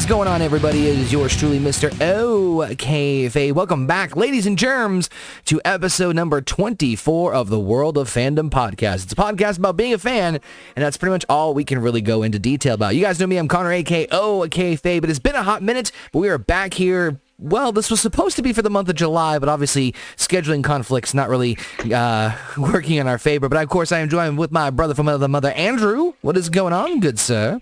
is going on, everybody? It is yours truly, Mr. OKFA. Welcome back, ladies and germs, to episode number 24 of the World of Fandom podcast. It's a podcast about being a fan, and that's pretty much all we can really go into detail about. You guys know me, I'm Connor, aka OKFA, but it's been a hot minute, but we are back here well, this was supposed to be for the month of July, but obviously scheduling conflicts not really uh, working in our favor. But of course, I am joined with my brother from another mother, Andrew. What is going on, good sir?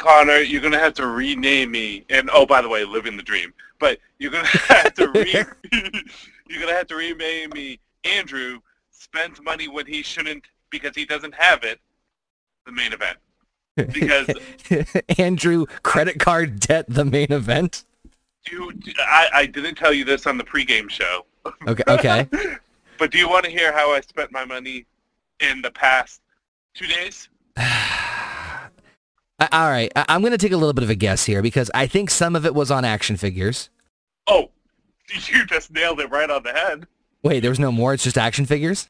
Connor, you're gonna have to rename me. And oh, by the way, living the dream. But you're gonna have to re- you're gonna have to rename me Andrew. Spends money when he shouldn't because he doesn't have it. The main event. Because Andrew, credit card debt, the main event. You, I, I didn't tell you this on the pregame show. Okay. Okay. but do you want to hear how I spent my money in the past two days? All right, I- I'm going to take a little bit of a guess here because I think some of it was on action figures. Oh, you just nailed it right on the head. Wait, there was no more. It's just action figures.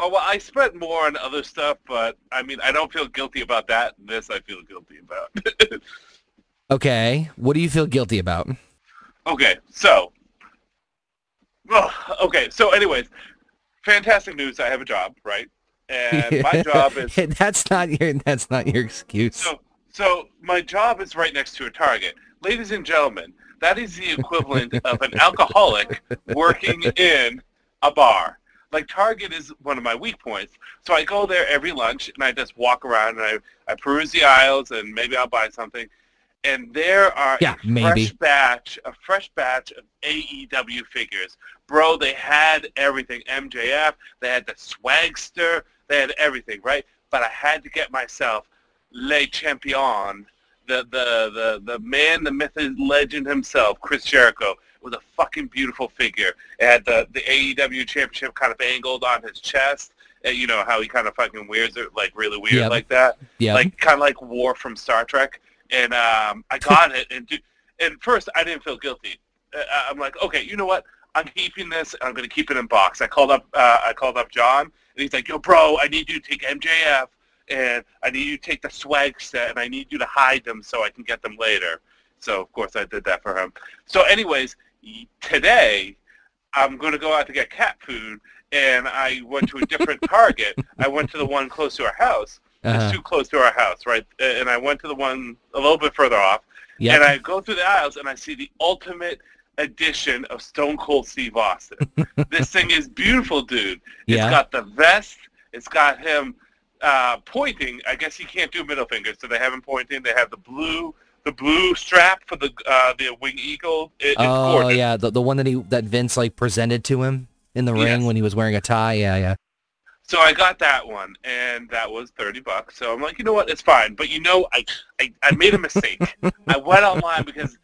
Oh well, I spent more on other stuff, but I mean, I don't feel guilty about that. This I feel guilty about. Okay. What do you feel guilty about? okay, so, well, okay, so anyways, fantastic news. I have a job, right? And my job is that's not your that's not your excuse. So, so my job is right next to a Target. Ladies and gentlemen, that is the equivalent of an alcoholic working in a bar. Like Target is one of my weak points. So I go there every lunch and I just walk around and I, I peruse the aisles and maybe I'll buy something. And there are Yeah, a maybe. fresh batch, a fresh batch of AEW figures. Bro, they had everything. MJF, they had the swagster, they had everything, right? But I had to get myself Le Champion, the the the the man, the myth, and legend himself, Chris Jericho, was a fucking beautiful figure. It had the the AEW championship kind of angled on his chest. And you know how he kind of fucking wears it like really weird Yep. like that, Yeah. like kind of like Worf from Star Trek. And um, I got it, and do, and first I didn't feel guilty. Uh, I'm like, okay, you know what? I'm keeping this. and I'm gonna keep it in box. I called up uh, I called up John, and he's like, yo, bro, I need you to take MJF and I need you to take the swag set, and I need you to hide them so I can get them later. So of course I did that for him. So anyways, today I'm going to go out to get cat food, and I went to a different Target. I went to the one close to our house. Uh-huh. It's too close to our house, right? And I went to the one a little bit further off, Yep. and I go through the aisles, and I see the ultimate edition of Stone Cold Steve Austin. this thing is beautiful, dude. It's Yeah. got the vest. It's got him uh, pointing. I guess he can't do middle fingers, so they have him pointing. They have the blue, the blue strap for the uh, the wing eagle. It, oh gorgeous. yeah, the the one that he that Vince like presented to him in the ring when he was wearing a tie. Yeah, yeah. So I got that one, and that was thirty bucks. So I'm like, you know what, it's fine. But you know, I I, I made a mistake. I went online because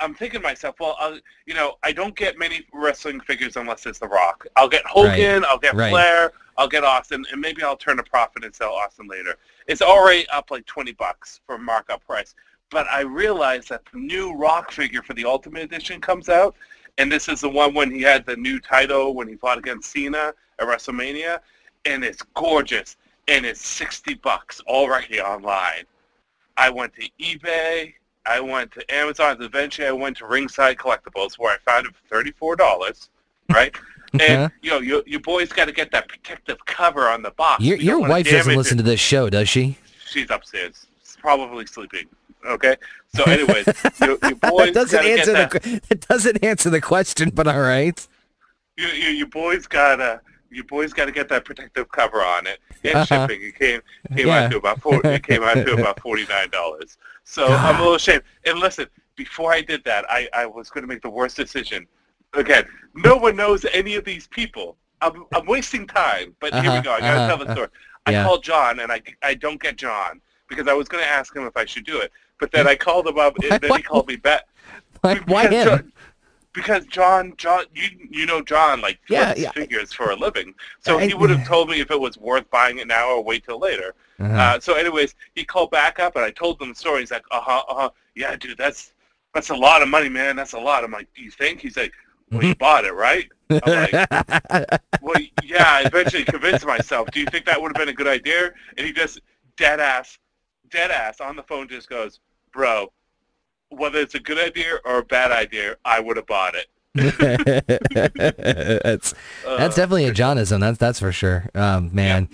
I'm thinking to myself, well, I'll, you know, I don't get many wrestling figures unless it's The Rock. I'll get Hogan, I'll get Right. Flair, I'll get Austin, and maybe I'll turn a profit and sell Austin later. It's already up like twenty bucks for markup price. But I realized that the new Rock figure for the Ultimate Edition comes out, and this is the one when he had the new title when he fought against Cena at WrestleMania, and it's gorgeous, and it's sixty bucks already online. I went to eBay, I went to Amazon, eventually I went to Ringside Collectibles where I found it for thirty-four dollars, right? Uh-huh. and you know, your your boy's got to get that protective cover on the box. Your your wife doesn't listen it. to this show, does she? She's upstairs, probably sleeping. Okay, so anyways, your, your boy's doesn't gotta get answer the that doesn't answer the question, but all right. your, your, your boy's gotta your boy's got to get that protective cover on it and Uh-huh. shipping. It came came Yeah. out to about four, it came out to about forty nine dollars. So I'm a little ashamed. And listen, before I did that, I, I was going to make the worst decision. Again, no one knows any of these people. I'm, I'm wasting time, but here Uh-huh, we go. I got to uh-huh, tell the uh, story. I yeah. called John, and I, I don't get John because I was going to ask him if I should do it. But then I called him up, and then he called me back. Why, him? John- because John, John, you you know John like Yeah, yeah. figures for a living, so I- he would have told me if it was worth buying it now or wait till later. Uh-huh. Uh, so, anyways, he called back up and I told him the story. He's like, uh huh, uh huh, yeah, dude, that's that's a lot of money, man. That's a lot. I'm like, do you think? He's like, well, you bought it, right? I'm like, well, yeah. I eventually convinced myself. Do you think that would have been a good idea? And he just dead ass, dead ass on the phone just goes, bro, whether it's a good idea or a bad idea, I would have bought it. that's that's definitely a Johnism. That's that's for sure. Um, man.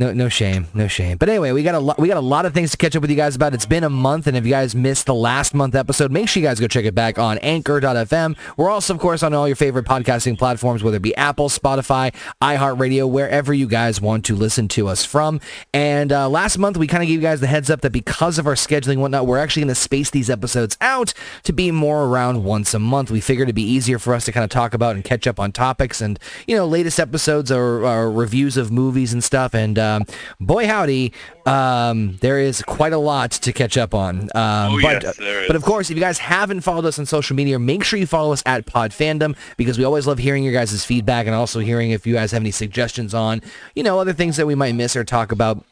No, no shame, no shame. But anyway, we got a lot, we got a lot of things to catch up with you guys about. It's been a month, and if you guys missed the last month episode, make sure you guys go check it back on Anchor.fm. We're also, of course, on all your favorite podcasting platforms, whether it be Apple, Spotify, iHeartRadio, wherever you guys want to listen to us from. And uh, last month, we kind of gave you guys the heads up that because of our scheduling and whatnot, we're actually going to space these episodes out to be more around once a month. We figured it'd be easier for us to kind of talk about and catch up on topics and you know latest episodes or, or reviews of movies and stuff. And uh, um, boy howdy, um, there is quite a lot to catch up on. Um, oh, but, yes, there is. but of course, if you guys haven't followed us on social media, make sure you follow us at Pod Fandom because we always love hearing your guys' feedback and also hearing if you guys have any suggestions on, you know, other things that we might miss or talk about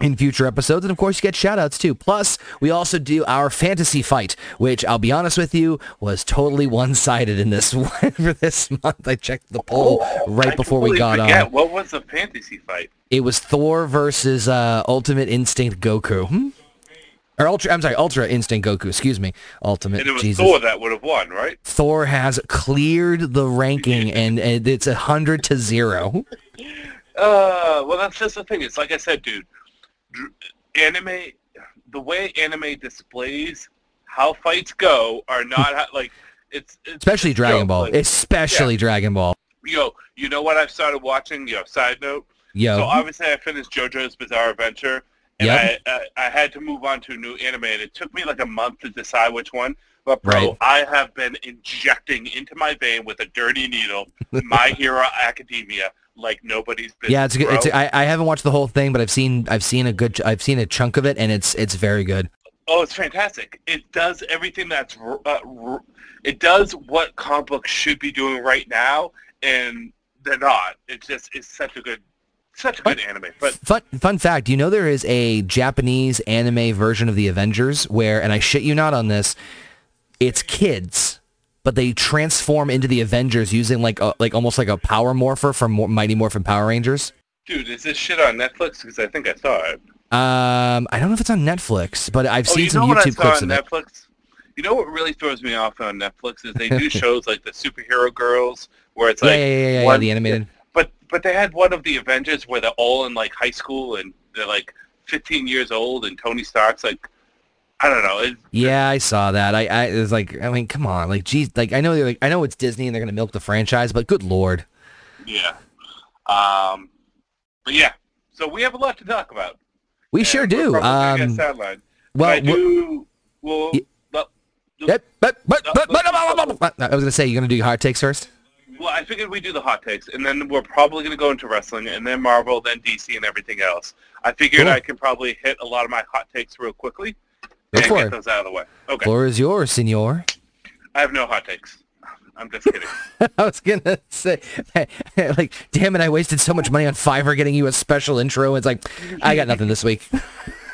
in future episodes. And of course, you get shout outs too. Plus, we also do our fantasy fight, which I'll be honest with you, was totally one-sided in this one for this month. I checked the poll right I before we got forget. on. What was the fantasy fight? It was Thor versus uh, Ultimate Instinct Goku. Hmm? Or Ultra, I'm sorry, Ultra Instinct Goku, excuse me. Ultimate, And it was Jesus. Thor that would have won, right? Thor has cleared the ranking and, and it's a 100 to 0. Uh, well, that's just the thing. It's like I said, dude. Anime, the way anime displays how fights go are not how, like it's, it's Especially Dragon. Ball. Like, Especially Dragon Ball. yo, you know what I've started watching? Yo, side note. Yo. So obviously I finished JoJo's Bizarre Adventure, and Yep. I, I I had to move on to a new anime, and it took me like a month to decide which one. But bro, Right. I have been injecting into my vein with a dirty needle My Hero Academia like nobody's business. yeah, it's a good. It's I, I haven't watched the whole thing, but I've seen I've seen a good I've seen a chunk of it and it's it's very good. Oh, it's fantastic. It does everything that's uh, r- it does what comic books should be doing right now, and they're not. It's just it's such a good such a good anime. But Fun fun fact, you know there is a Japanese anime version of the Avengers where and I shit you not on this, it's kids, but they transform into the Avengers using like a, like almost like a power morpher from Mighty Morphin Power Rangers. dude, is this shit on Netflix? Because I think I saw it. Um, I don't know if it's on Netflix, but I've Oh, seen you some know what I YouTube saw clips on of it. Netflix? You know what really throws me off on Netflix is they do shows like the superhero girls where it's Yeah, like yeah, yeah, yeah, yeah, one- the animated. But but they had one of the Avengers where they're all in like high school and they're like 15 years old and Tony Stark's like I don't know. It, Yeah, I saw that. I, I it was like, I mean, come on, like, geez, like I know, they're like, I know it's Disney and they're gonna milk the franchise, but good lord. yeah. Um, but yeah. So we have a lot to talk about. We And sure do. gonna Um. But well, I do. Well, Y- well, Yep, but, but, but, but, I was gonna say, you're gonna do your hot takes first. Well, I figured we do the hot takes, and then we're probably going to go into wrestling, and then Marvel, then DC, and everything else. I figured Cool. I could probably hit a lot of my hot takes real quickly Go and for get it. those out of the way. Okay, Floor is yours, senor. I have no hot takes. I'm just kidding. I was gonna say, like, damn it, I wasted so much money on Fiverr getting you a special intro. It's like, I got nothing this week.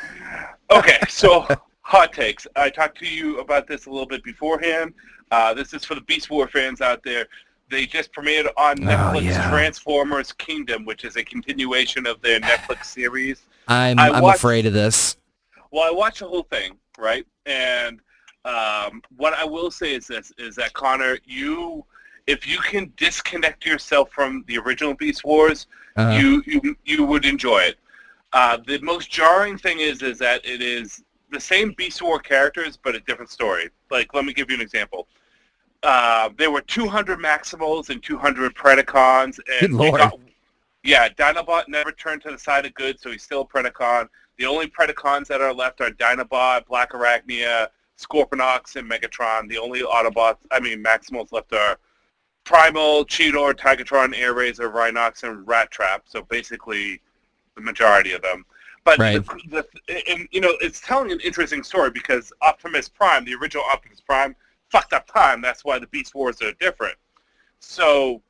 okay, so hot takes. I talked to you about this a little bit beforehand. Uh, this is for the Beast War fans out there. They just premiered on Netflix Oh, yeah. Transformers Kingdom, which is a continuation of their Netflix series. I'm, I I'm watched- afraid of this. Well, I watched the whole thing, right? And um, what I will say is this: is that Connor, you, if you can disconnect yourself from the original Beast Wars, Uh, you you you would enjoy it. Uh, the most jarring thing is is that it is the same Beast War characters, but a different story. Like, let me give you an example. Uh, there were 200 Maximals and 200 Predacons, and got- yeah, Dinobot never turned to the side of good, so he's still a Predacon. The only Predacons that are left are Dinobot, Blackarachnia, Scorponok, and Megatron. The only Autobots, I mean Maximals left are Primal, Cheetor, Tigatron, Airazor, Rhinox, and Rattrap. So basically, the majority of them. But Right. the, the, and you know, it's telling an interesting story because Optimus Prime, the original Optimus Prime, fucked up time. That's why the Beast Wars are different. So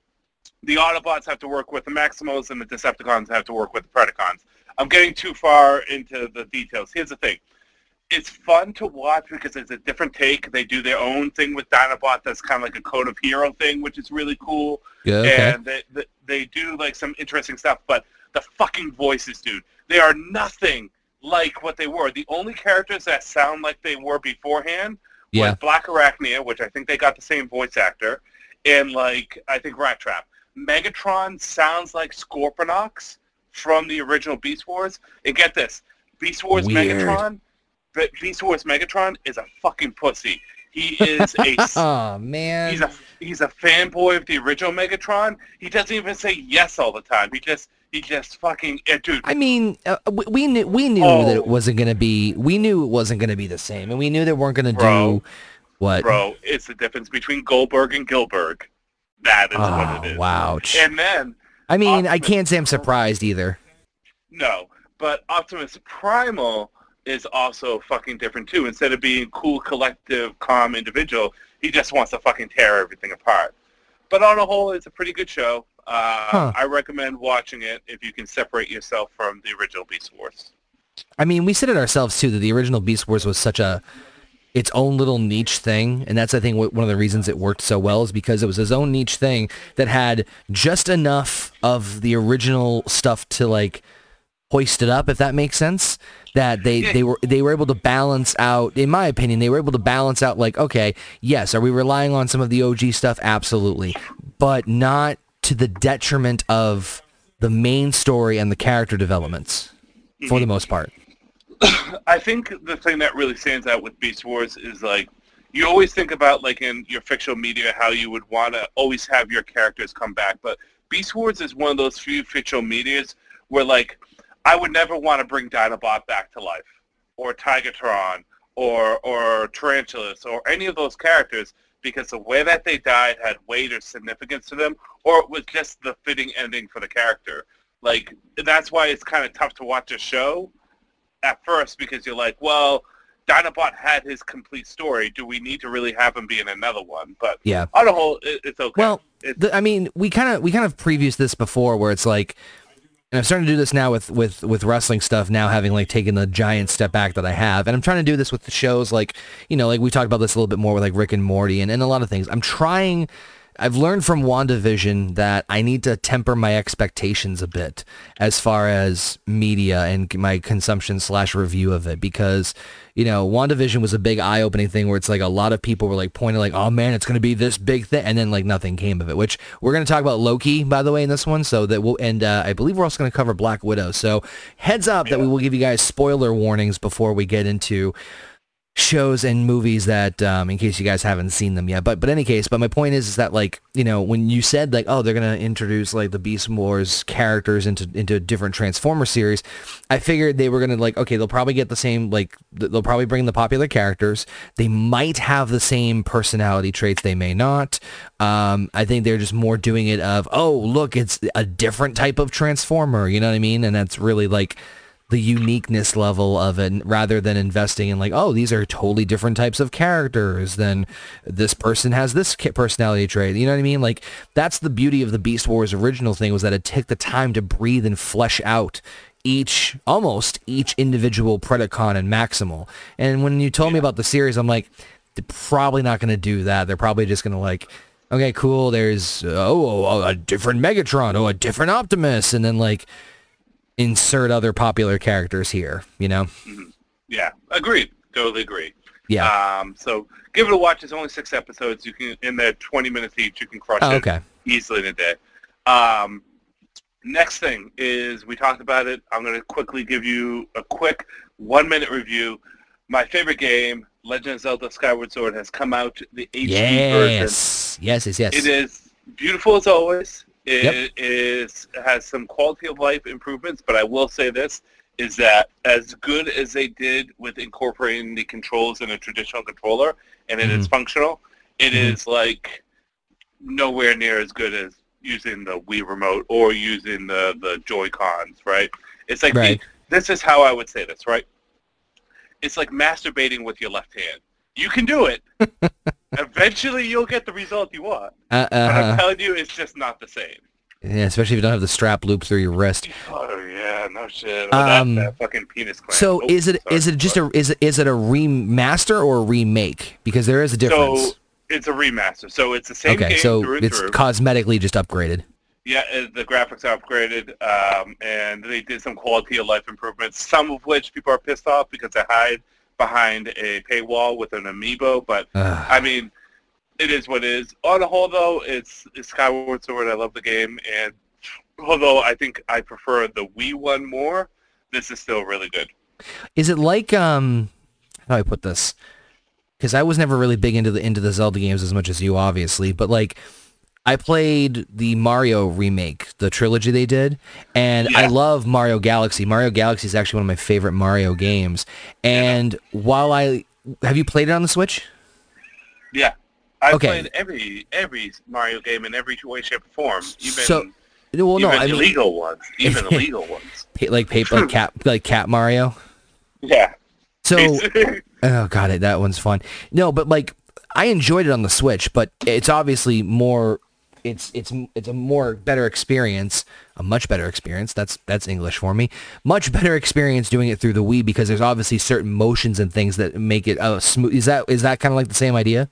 the Autobots have to work with the Maximals, and the Decepticons have to work with the Predacons. I'm getting too far into the details. Here's the thing. It's fun to watch because it's a different take. They do their own thing with Dinobot that's kind of like a Code of Hero thing, which is really cool Yeah, okay. and they, they they do like some interesting stuff. But the fucking voices, dude, they are nothing like what they were. The only characters that sound like they were beforehand Yeah. was Blackarachnia, which I think they got the same voice actor, and like I think Rattrap. Megatron sounds like Scorponok from the original Beast Wars. And get this, Beast Wars Weird. Megatron, Be- Beast Wars Megatron is a fucking pussy. He is a Oh man. he's a he's a fanboy of the original Megatron. He doesn't even say yes all the time. He just he just fucking eh, dude. I mean, uh, we, we knew we knew Oh. that it wasn't going to be. We knew it wasn't going to be the same, and we knew they weren't going to Bro. do what. Bro, it's the difference between Goldberg and Gillberg. That is Oh, what it is. wow. And then I mean, I can't say I'm surprised either. no, but Optimus Primal is also fucking different too. Instead of being cool, collective, calm individual, he just wants to fucking tear everything apart. But on a whole, it's a pretty good show. Uh, Huh. I recommend watching it if you can separate yourself from the original Beast Wars. I mean, we said it ourselves too that the original Beast Wars was such a its own little niche thing, and that's I think one of the reasons it worked so well is because it was his own niche thing that had just enough of the original stuff to like hoist it up, if that makes sense. That they, they were they were able to balance out, in my opinion, they were able to balance out like, okay, yes, are we relying on some of the OG stuff? Absolutely, but not to the detriment of the main story and the character developments, for the mm-hmm. most part. I think the thing that really stands out with Beast Wars is like you always think about like in your fictional media how you would want to always have your characters come back, but Beast Wars is one of those few fictional medias where like I would never want to bring Dinobot back to life or Tigatron or or Tarantulas or any of those characters because the way that they died had weight or significance to them or it was just the fitting ending for the character. Like that's why it's kind of tough to watch a show at first because you're like, well, Dinobot had his complete story. Do we need to really have him be in another one? But Yeah. on the whole, it, it's okay. Well, It's- the, I mean, we kind of we kind of previewed this before, where it's like, and I'm starting to do this now with with with wrestling stuff. Now having like taken the giant step back that I have, and I'm trying to do this with the shows, like you know, like we talked about this a little bit more with like Rick and Morty, and, and a lot of things. I'm trying. I've learned from WandaVision that I need to temper my expectations a bit as far as media and my consumption slash review of it because, you know, WandaVision was a big eye-opening thing where it's like a lot of people were like pointing like, oh man, it's going to be this big thing. And then like nothing came of it, which we're going to talk about Loki, by the way, in this one. So that we'll, and uh, I believe we're also going to cover Black Widow. So heads up that we will give you guys spoiler warnings before we get into shows and movies that um, in case you guys haven't seen them yet. But but any case but my point is is that like you know when you said like oh they're gonna introduce like the beast wars characters into into a different transformer series i figured they were gonna like okay they'll probably get the same like th- they'll probably bring the popular characters. They might have the same personality traits. They may not. Um, i think they're just more doing it of oh look it's a different type of transformer you know what i mean? And that's really like the uniqueness level of it rather than investing in like, oh, these are totally different types of characters. Then this person has this personality trait. You know what I mean? Like that's the beauty of the Beast Wars original thing was that it took the time to breathe and flesh out each, almost each individual Predacon and Maximal. And when you told me about the series, I'm like, they're probably not going to do that. They're probably just going to like, okay, cool. There's, oh, oh, oh, a different Megatron. Oh, a different Optimus. And then like, insert other popular characters here, you know? yeah, agreed. Totally agree. Yeah. Um, so give it a watch. It's only six episodes. You can in the 20 minutes each. You can crush Oh, it okay. easily in a day. Um, next thing is we talked about it. I'm going to quickly give you a quick one minute review. My favorite game, Legend of Zelda Skyward Sword, has come out. The HD version. Yes. Yes, yes, yes. It is beautiful as always. It Yep. is has some quality of life improvements, but I will say this is that as good as they did with incorporating the controls in a traditional controller and it is functional, it is Mhm. like nowhere near as good as using the Wii remote or using the, the Joy Cons, right? It's like Right. the, this is how I would say this, right? It's like masturbating with your left hand. You can do it. Eventually, you'll get the result you want. Uh, But I'm uh, telling you, it's just not the same. yeah, especially if you don't have the strap loop through your wrist. Oh yeah, no shit. That- Um, that, fucking penis clamp. So Oh, is it sorry. is it just a is it, is it a remaster or a remake? Because there is a difference. So it's a remaster. So it's the same okay, game so through and it's through. cosmetically just upgraded. Yeah, uh, the graphics are upgraded, um, and they did some quality of life improvements. Some of which people are pissed off because they hide behind a paywall with an amiibo. But I mean, it is what it is. On the whole, though, it's, it's Skyward Sword. I love the game, and although I think I prefer the Wii one more, this is still really good. Is it like um how do I put this? Because I was never really big into the into the Zelda games as much as you, obviously. But like, I played the Mario remake, the trilogy they did, and I love Mario Galaxy. Mario Galaxy is actually one of my favorite Mario games. And while I have you played it on the Switch? Yeah. I've Okay. played every every Mario game in every way, shape, or form. Even So- Well, no, even I mean illegal ones. Even illegal ones. like paper, like cat, like Cat Mario. Yeah. So Oh god, it, that one's fun. No, but like I enjoyed it on the Switch, but it's obviously more. It's it's it's a more better experience, a much better experience. That's that's English for me. Much better experience doing it through the Wii because there's obviously certain motions and things that make it uh, smooth. Is that is that kind of like the same idea?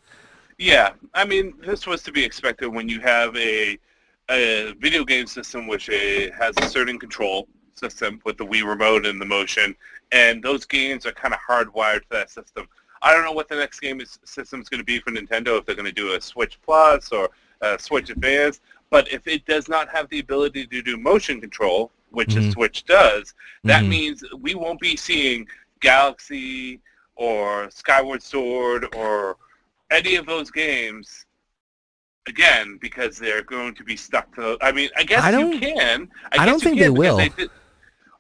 yeah. I mean, this was to be expected when you have a a video game system which uh has a certain control system with the Wii remote and the motion, and those games are kind of hardwired to that system. I don't know what the next game is, system is going to be for Nintendo, if they're going to do a Switch Plus or a Switch Advance, but if it does not have the ability to do motion control, which Mhm. the Switch does, that Mhm. means we won't be seeing Galaxy or Skyward Sword or any of those games again because they're going to be stuck to. I mean, I guess I you can. I guess don't think they will. did-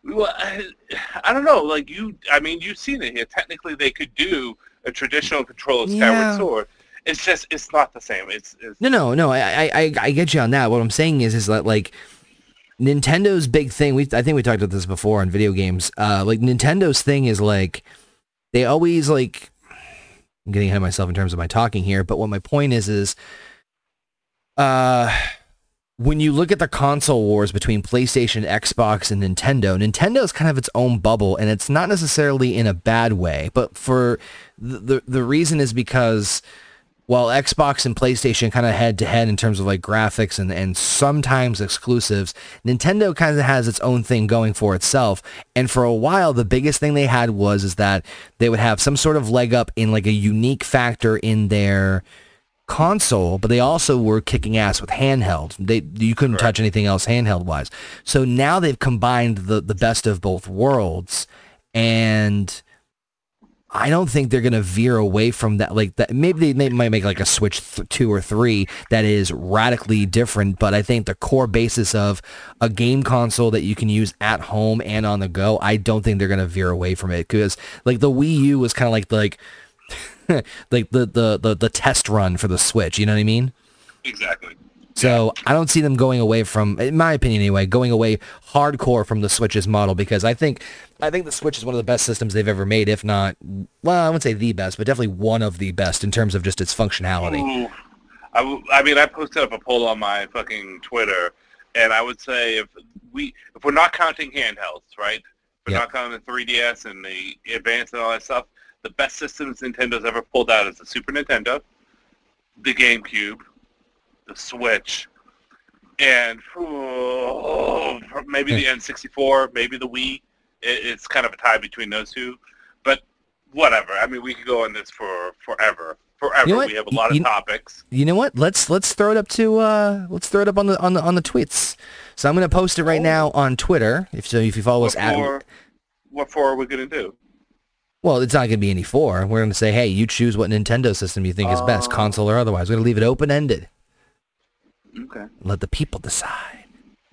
well, I, I don't know. Like you, I mean, you've seen it here. Technically, they could do a traditional control of Skyward Yeah. Sword. It's just, it's not the same. It's, it's No, no, no. I, I, I- get you on that. What I'm saying is, is that like Nintendo's big thing. We, I think we talked about this before on video games. Uh, like Nintendo's thing is like they always like. I'm getting ahead of myself in terms of my talking here, but what my point is is, uh, when you look at the console wars between PlayStation, Xbox, and Nintendo, Nintendo is kind of its own bubble, and it's not necessarily in a bad way. But for the the, the reason is because while Xbox and PlayStation kind of head to head in terms of like graphics and, and sometimes exclusives, Nintendo kind of has its own thing going for itself. And for a while, the biggest thing they had was is that they would have some sort of leg up in like a unique factor in their console, but they also were kicking ass with handheld. They you couldn't touch anything else handheld wise. So now they've combined the the best of both worlds, and I don't think they're gonna veer away from that. Like that, maybe they, they might make like a Switch th- two or three that is radically different. But I think the core basis of a game console that you can use at home and on the go, I don't think they're gonna veer away from it because like the Wii U was kind of like like like the, the the the test run for the Switch. You know what I mean? exactly. So I don't see them going away from, in my opinion anyway, going away hardcore from the Switch's model because I think I think the Switch is one of the best systems they've ever made, if not, well, I wouldn't say the best, but definitely one of the best in terms of just its functionality. Ooh. I, w- I mean, I posted up a poll on my fucking Twitter, and I would say if we, if we're not counting handhelds, right? If we're Yeah. not counting the 3DS and the Advance and all that stuff, the best systems Nintendo's ever pulled out is the Super Nintendo, the GameCube, the Switch, and oh, maybe the N64, maybe the Wii. It, it's kind of a tie between those two, but whatever. I mean, we could go on this for forever. Forever. You know we have a lot of topics. You know what? Let's let's throw it up to uh let's throw it up on the on the on the tweets. So I'm gonna post it right now on Twitter. If so, if you follow us What at for, what for are we going to do? well, it's not gonna be any four. We're gonna say, hey, you choose what Nintendo system you think is best, Oh. console or otherwise. We're gonna leave it open ended. Okay. Let the people decide.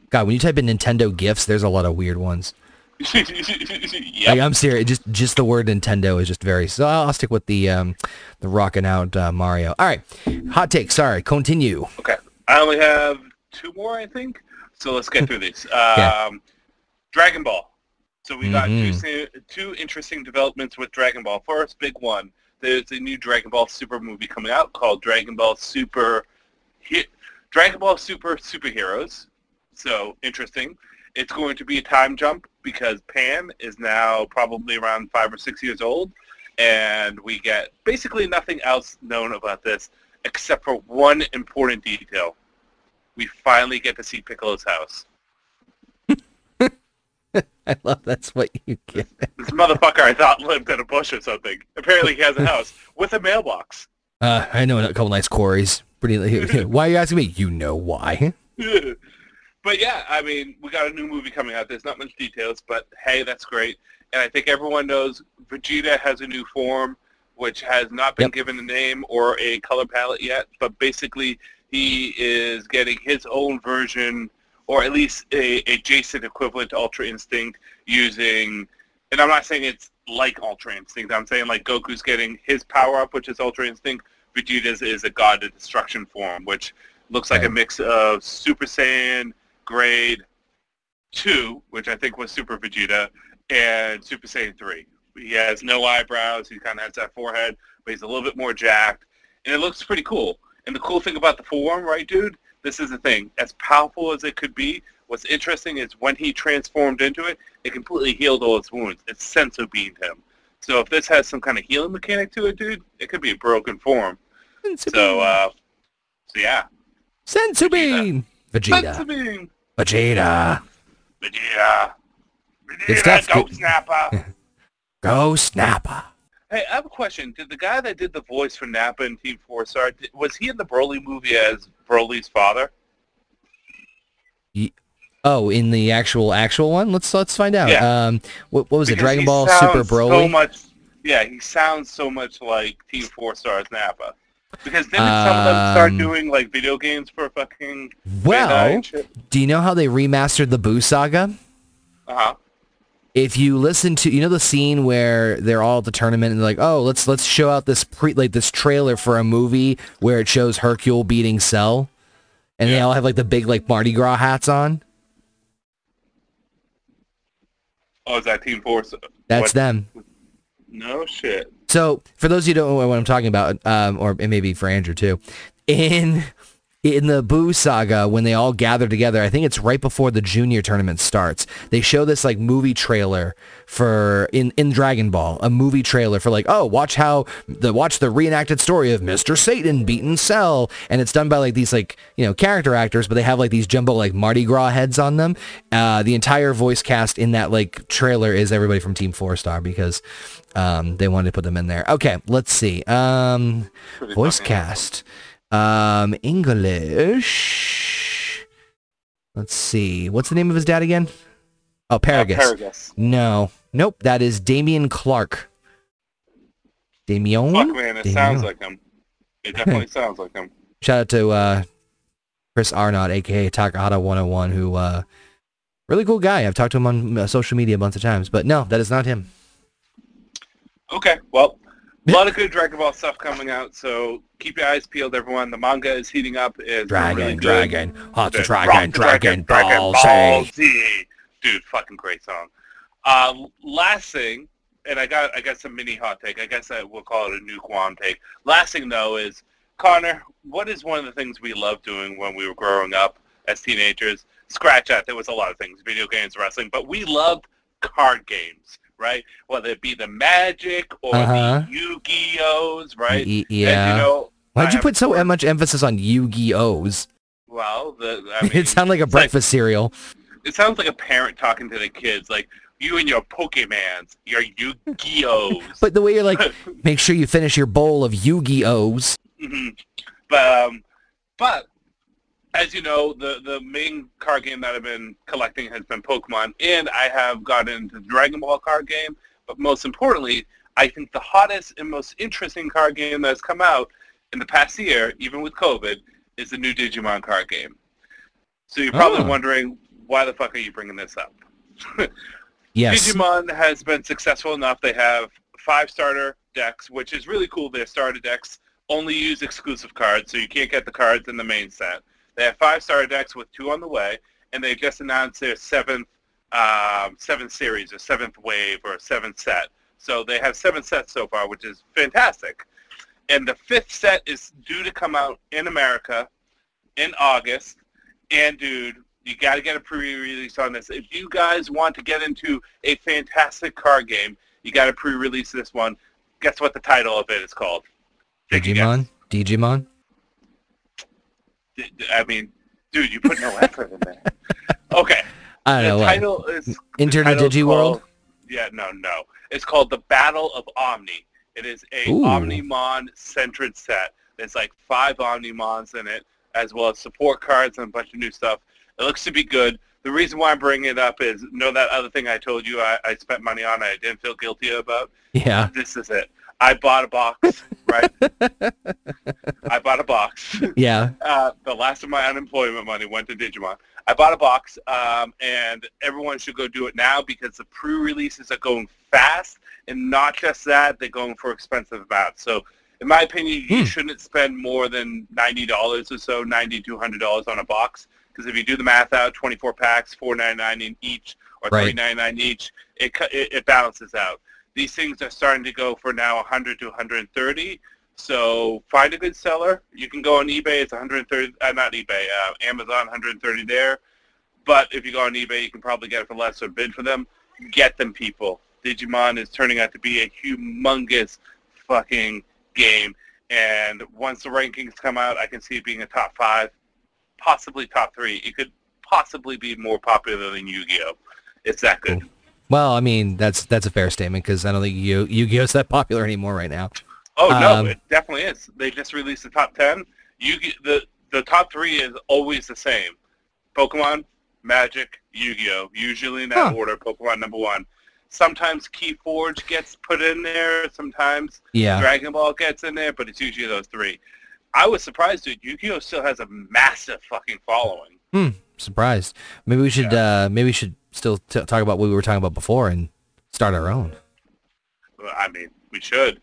God, when you type in Nintendo gifts, there's a lot of weird ones. Like. I'm serious. Just just the word Nintendo is just very. So I'll stick with the um, the rocking out uh, Mario. All right, hot take. Sorry, continue. Okay. I only have two more, I think. So let's get through these. Yeah. Um, Dragon Ball. So we got two, Mhm. se- two interesting developments with Dragon Ball. First, big one. There's a new Dragon Ball Super movie coming out called Dragon Ball Super. He- Dragon Ball Super Superheroes. So interesting. It's going to be a time jump because Pan is now probably around five or six years old, and we get basically nothing else known about this except for one important detail. we finally get to see Piccolo's house. I love that's what you get. This motherfucker I thought lived in a bush or something. Apparently he has a house with a mailbox. Uh, I know a couple nice quarries. Pretty. why are you asking me? You know why. but yeah, I mean, we got a new movie coming out. There's not much details, but hey, that's great. And I think everyone knows Vegeta has a new form, which has not been Yep. given a name or a color palette yet. But basically, he is getting his own version, or at least a adjacent equivalent to Ultra Instinct, using. And I'm not saying it's like Ultra Instinct. I'm saying like Goku's getting his power up, which is Ultra Instinct. Vegeta's is a God of Destruction form, which looks like a mix of Super Saiyan, Grade 2, which I think was Super Vegeta, and Super Saiyan 3. He has no eyebrows. He kind of has that forehead, but he's a little bit more jacked. And it looks pretty cool. And the cool thing about the form, right, dude? This is the thing. As powerful as it could be, what's interesting is when he transformed into it, it completely healed all his wounds. It senzu beamed him. So if this has some kind of healing mechanic to it, dude, it could be a broken form. So, uh, so yeah. Senzu bean. Vegeta. Senzu beam. Vegeta. Vegeta. Good Vegeta, stuff. Goat Good- Snapper. Go Snapper. Hey, I have a question. Did the guy that did the voice for Nappa in Team Four Star, was he in the Broly movie as Broly's father? Oh, in the actual actual one, let's let's find out. Yeah. Um, what, what was it? Dragon Ball Super Broly. So much, yeah, he sounds so much like Team Four Star's Nappa. Because didn't some of them start Um, doing like video games for a fucking Bandai well, and shit? do you know how they remastered the Buu Saga? Uh-huh. if you listen to you know the scene where they're all at the tournament and they're like oh let's let's show out this pre like this trailer for a movie where it shows Hercule beating Cell and they all have like the big like Mardi Gras hats on Oh, is that Team Force? That's What? them No shit. So for those of you who don't know what I'm talking about um or it maybe for Andrew too in in the Buu saga when they all gather together I think it's right before the junior tournament starts they show this like movie trailer for in in Dragon Ball a movie trailer for like oh watch how the watch the reenacted story of Mr. Satan beating Cell and it's done by like these like you know character actors but they have like these jumbo like Mardi Gras heads on them. Uh the entire voice cast in that like trailer is everybody from Team 4 Star because um they wanted to put them in there. Okay let's see. Um voice cast um English. Let's see. What's the name of his dad again? Oh. Uh, Paragus. Paragus. no. Nope that is Dameon Clarke. Dameon Fuck man, it sounds like him. It definitely sounds like him. shout out to uh Chris Arnott aka Takahata 101 who uh really cool guy. I've talked to him on uh, social media a bunch of times but no that is not him. Okay, well, a lot of good Dragon Ball stuff coming out, so keep your eyes peeled, everyone. The manga is heating up. It's dragon really dragon hot The dragon dragon, Dragon ball, Ball Z. Z. Dude, fucking great song. Uh, last thing, and I got I got some mini hot take. I guess I will call it a new Guam take. Last thing though is Connor. What is one of the things we loved doing when we were growing up as teenagers? Scratch that. There was a lot of things, video games, wrestling, but we loved card games, right? Whether it be the Magic or Uh-huh. the Yu-Gi-Ohs, right? Y- And, yeah you know, Why'd I you put so much emphasis on Yu-Gi-Ohs? Well, the, I mean, it sounds like a it's like- breakfast cereal. it sounds like a parent talking to the kids, like you and your Pokemans, your Yu-Gi-Ohs. But the way you're like, make sure you finish your bowl of Yu-Gi-Ohs. Mhm. But um, but as you know, the the main card game that I've been collecting has been Pokemon, and I have gotten into the Dragon Ball card game. But most importantly, I think the hottest and most interesting card game that's come out in the past year, even with COVID, is the new Digimon card game. So you're probably Oh. wondering why the fuck are you bringing this up? Yes. Digimon has been successful enough. They have five starter decks, which is really cool. Their starter decks only use exclusive cards, so you can't get the cards in the main set. They have five starter decks with two on the way, and they just announced their seventh um, seventh series, or seventh wave, or seventh set. So they have seven sets so far, which is fantastic. And the fifth set is due to come out in America in August. And dude, you got to get a pre-release on this. If you guys want to get into a fantastic card game, you got to pre-release this one. Guess what the title of it is called? Take a guess. Digimon? Digimon? D- d- I mean, Dude, you put no effort in there. Okay. I don't the know. what. title is Enter the title's Digiworld? called- Yeah, no, no. It's called The Battle of Omni. It is a Ooh. Omnimon centered set. There's like five Omnimons in it, as well as support cards and a bunch of new stuff. It looks to be good. The reason why I'm bringing it up is, know that other thing I told you I, I spent money on I didn't feel guilty about? Yeah. This is it. I bought a box, right? I bought a box. Yeah. Uh, the last of my unemployment money went to Digimon. I bought a box, um, and everyone should go do it now because the pre-releases are going fast, and not just that, they're going for expensive amounts. So, in my opinion, you Hmm. shouldn't spend more than ninety dollars or so, ninety to hundred dollars on a box. Because if you do the math out, twenty-four packs, four ninety nine in each, or Right. three ninety nine each, it, it it balances out. These things are starting to go for now 100 to 130. So find a good seller. You can go on eBay. It's 130. Uh, not eBay. Uh, Amazon 130 there. But if you go on eBay, you can probably get it for less or bid for them. Get them, people. Digimon is turning out to be a humongous fucking game. And once the rankings come out, I can see it being a top five, possibly top three. It could possibly be more popular than Yu-Gi-Oh. It's that good. Well, I mean, that's that's a fair statement because I don't think Yu Yu-Gi-Oh's that popular anymore right now. Oh no, Um, it definitely is. They just released the top ten. You the the top three is always the same: Pokemon, Magic, Yu-Gi-Oh. Usually in that Huh. order. Pokemon number one. Sometimes Keyforge gets put in there. Sometimes Yeah. Dragon Ball gets in there, but it's usually those three. I was surprised, dude. Yu-Gi-Oh still has a massive fucking following. Hmm. Surprised. Maybe we should. Uh, maybe we should still t- talk about what we were talking about before and start our own. I mean, we should.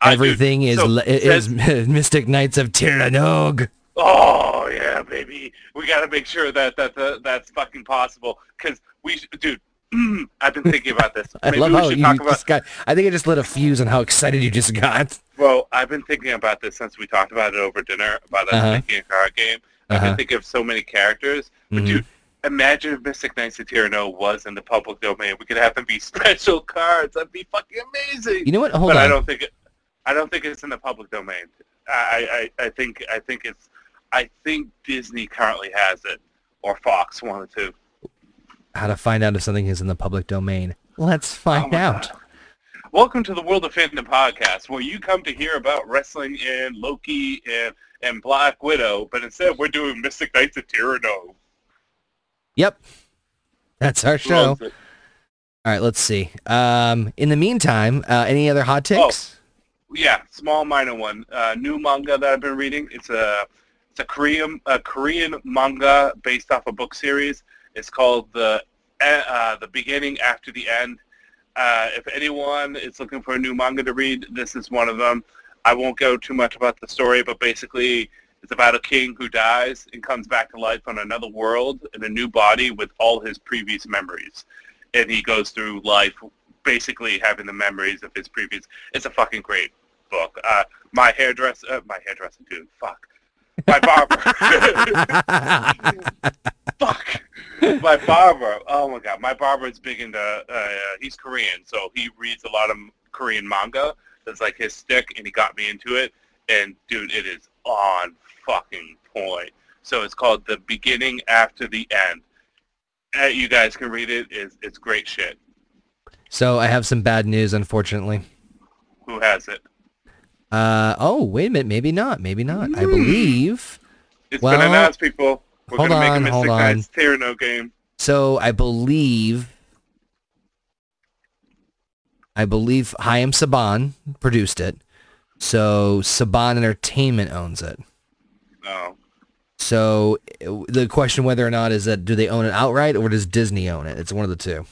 I- Everything is so is Mystic Knights of Tir Na Nog. Oh yeah, baby. We got to make sure that that, that that's fucking possible. Cause we, sh- dude, I've been thinking about this. I Maybe love how you talk about. just got. I think I just lit a fuse on how excited you just got. Well, I've been thinking about this since we talked about it over dinner about us Uh-huh. making a card game. I've Uh-huh. been thinking of so many characters. But Mhm. dude, imagine if Mystic Knights of Tir Na Nog was in the public domain. We could have them be special cards. That'd be fucking amazing. You know what? Hold but on. I don't think it, I don't think it's in the public domain. I, I, I think I think it's I think Disney currently has it or Fox one or two. How to find out if something is in the public domain? Let's oh find Oh out. God. Welcome to the World of Fandom podcast, where you come to hear about wrestling and Loki and and Black Widow, but instead we're doing Mystic Knights of Tir Na Nog. Yep. That's our show. All right, let's see. Um, in the meantime, uh, any other hot takes? Yeah, small minor one. Uh, new manga that I've been reading. It's a it's a Korean a Korean manga based off a book series. It's called the uh, the beginning after the end. Uh, if anyone is looking for a new manga to read, this is one of them. I won't go too much about the story, but basically it's about a king who dies and comes back to life on another world in a new body with all his previous memories. And he goes through life basically having the memories of his previous. It's a fucking great book. Uh, my hairdresser, uh, my hairdresser, dude, fuck. My barber. fuck. My barber. Oh my god, my barber is big into. Uh, he's Korean, so he reads a lot of Korean manga. That's like his stick, and he got me into it. And dude, it is on fucking point. So it's called The Beginning After the End. Uh, you guys can read it. It's, it's great shit. so I have some bad news, unfortunately. Who has it? Uh, oh, wait a minute. Maybe not. Maybe not. I Hmm. believe. It's Well, been announced, people. We're hold gonna make on, hold on. Tir Na Nog game. So I believe. I believe Haim Saban produced it. So Saban Entertainment owns it. No. So the question whether or not is that do they own it outright or does Disney own it? It's one of the two.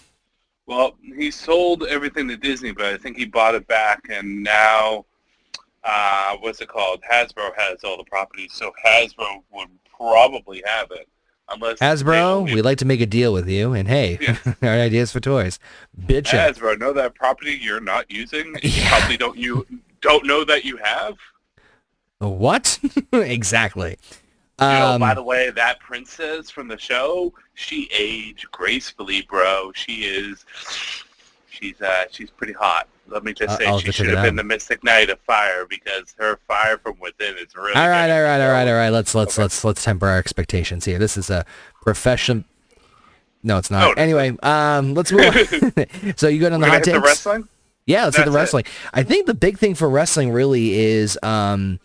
Well, he sold everything to Disney, but I think he bought it back, and now, uh, what's it called? Hasbro has all the properties, so Hasbro would probably have it, unless Hasbro, we'd like to make a deal with you, and hey, Yeah. our ideas for toys. Bitch. Hasbro know that property you're not using. You Yeah. probably don't you don't know that you have. What? exactly. You know, Um, by the way, that princess from the show, she aged gracefully, bro. She is, she's uh, she's pretty hot. Let me just Uh, say I'll she should have been the Mystic Knight of Fire because her fire from within is really. All right, all right, all right, all right. Let's let's Okay. let's let's temper our expectations here. This is a profession. No, it's not. No, anyway, um, let's move on. so you go on the We're gonna hit hit the takes? wrestling. Yeah, let's hit the That's it. wrestling. I think the big thing for wrestling really is um,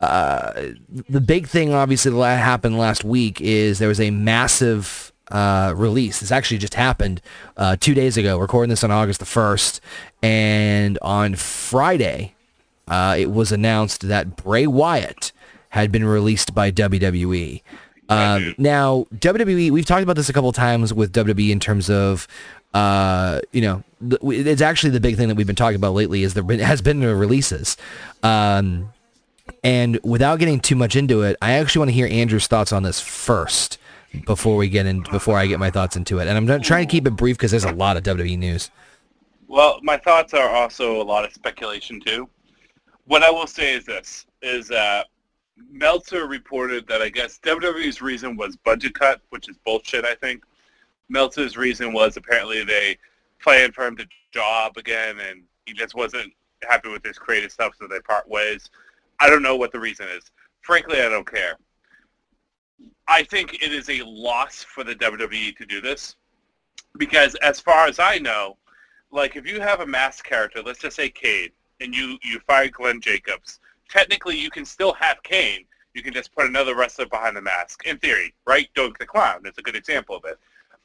uh, the big thing. Obviously, that happened last week is there was a massive uh, release. This actually just happened uh, two days ago. Recording this on August the first, and on Friday, uh, it was announced that Bray Wyatt had been released by WWE. Um, now, WWE, we've talked about this a couple times with WWE in terms of, uh, you know, it's actually the big thing that we've been talking about lately is there has been the releases. Um, and without getting too much into it, I actually want to hear Andrew's thoughts on this first before we get in, before I get my thoughts into it. And I'm trying to keep it brief because there's a lot of WWE news. Well, my thoughts are also a lot of speculation too. What I will say is this: is that Meltzer reported that I guess WWE's reason was budget cut, which is bullshit. I think Meltzer's reason was apparently they planned for him to job again, and he just wasn't happy with his creative stuff, so they part ways. I don't know what the reason is. Frankly, I don't care. I think it is a loss for the WWE to do this because, as far as I know, like if you have a masked character, let's just say Kane, and you you fire Glenn Jacobs, technically you can still have Kane. You can just put another wrestler behind the mask, in theory, right? Doink the Clown is a good example of it.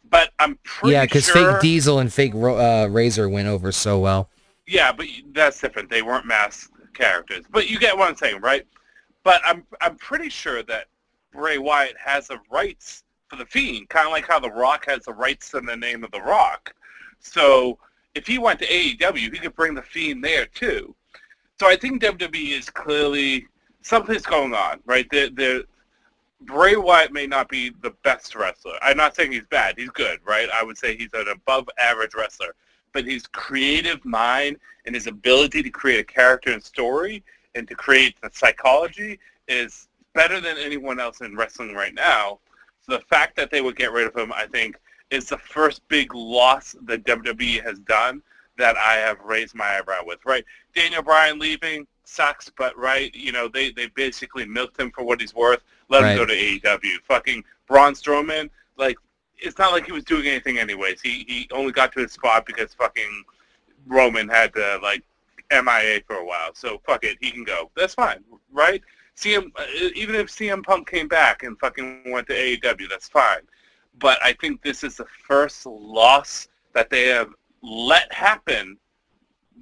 But I'm pretty yeah, because sure. fake Diesel and fake uh, Razor went over so well. Yeah, but that's different. They weren't masked characters. But you get what I'm saying, right? But I'm I'm pretty sure that Bray Wyatt has the rights for the Fiend, kind of like how The Rock has the rights in the name of The Rock. So if he went to AEW, he could bring the Fiend there too. So I think WWE is clearly something's going on, right? The the Bray Wyatt may not be the best wrestler. I'm not saying he's bad. He's good, right? I would say he's an above average wrestler. But his creative mind and his ability to create a character and story and to create the psychology is better than anyone else in wrestling right now. So the fact that they would get rid of him, I think, is the first big loss that WWE has done that I have raised my eyebrow with, right? Daniel Bryan leaving sucks, but right, you know, they, they basically milked him for what he's worth. Let Right. him go to AEW. Fucking Braun Strowman, like, it's not like he was doing anything anyways. He he only got to his spot because fucking Roman had to like MIA for a while. So fuck it, he can go. That's fine, right? CM uh, even if CM Punk came back and fucking went to AEW, that's fine. But I think this is the first loss that they have let happen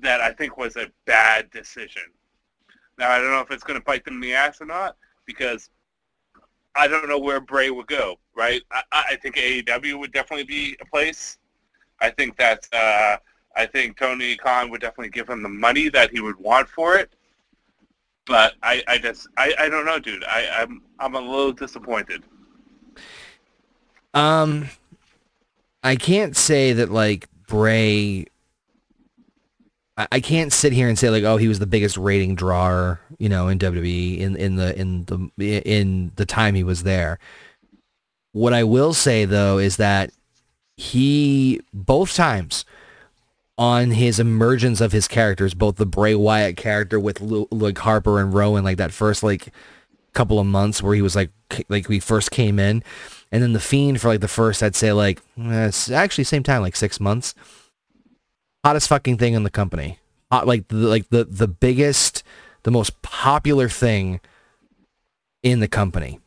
that I think was a bad decision. Now I don't know if it's going to bite them in the ass or not because I don't know where Bray would go. Right? I, I think AEW would definitely be a place. I think that's. Uh, I think Tony Khan would definitely give him the money that he would want for it. But I, I just, I, I don't know, dude. I, I'm, I'm a little disappointed. Um, I can't say that like Bray. I, can't sit here and say like, oh, he was the biggest rating drawer, you know, in WWE in in the in the in the time he was there. What I will say though is that he both times on his emergence of his characters, both the Bray Wyatt character with like Harper and Rowan, like that first like couple of months where he was like like we first came in, and then the Fiend for like the first I'd say like eh, actually same time like six months. Hottest fucking thing in the company, hot like the like the the biggest, the most popular thing in the company.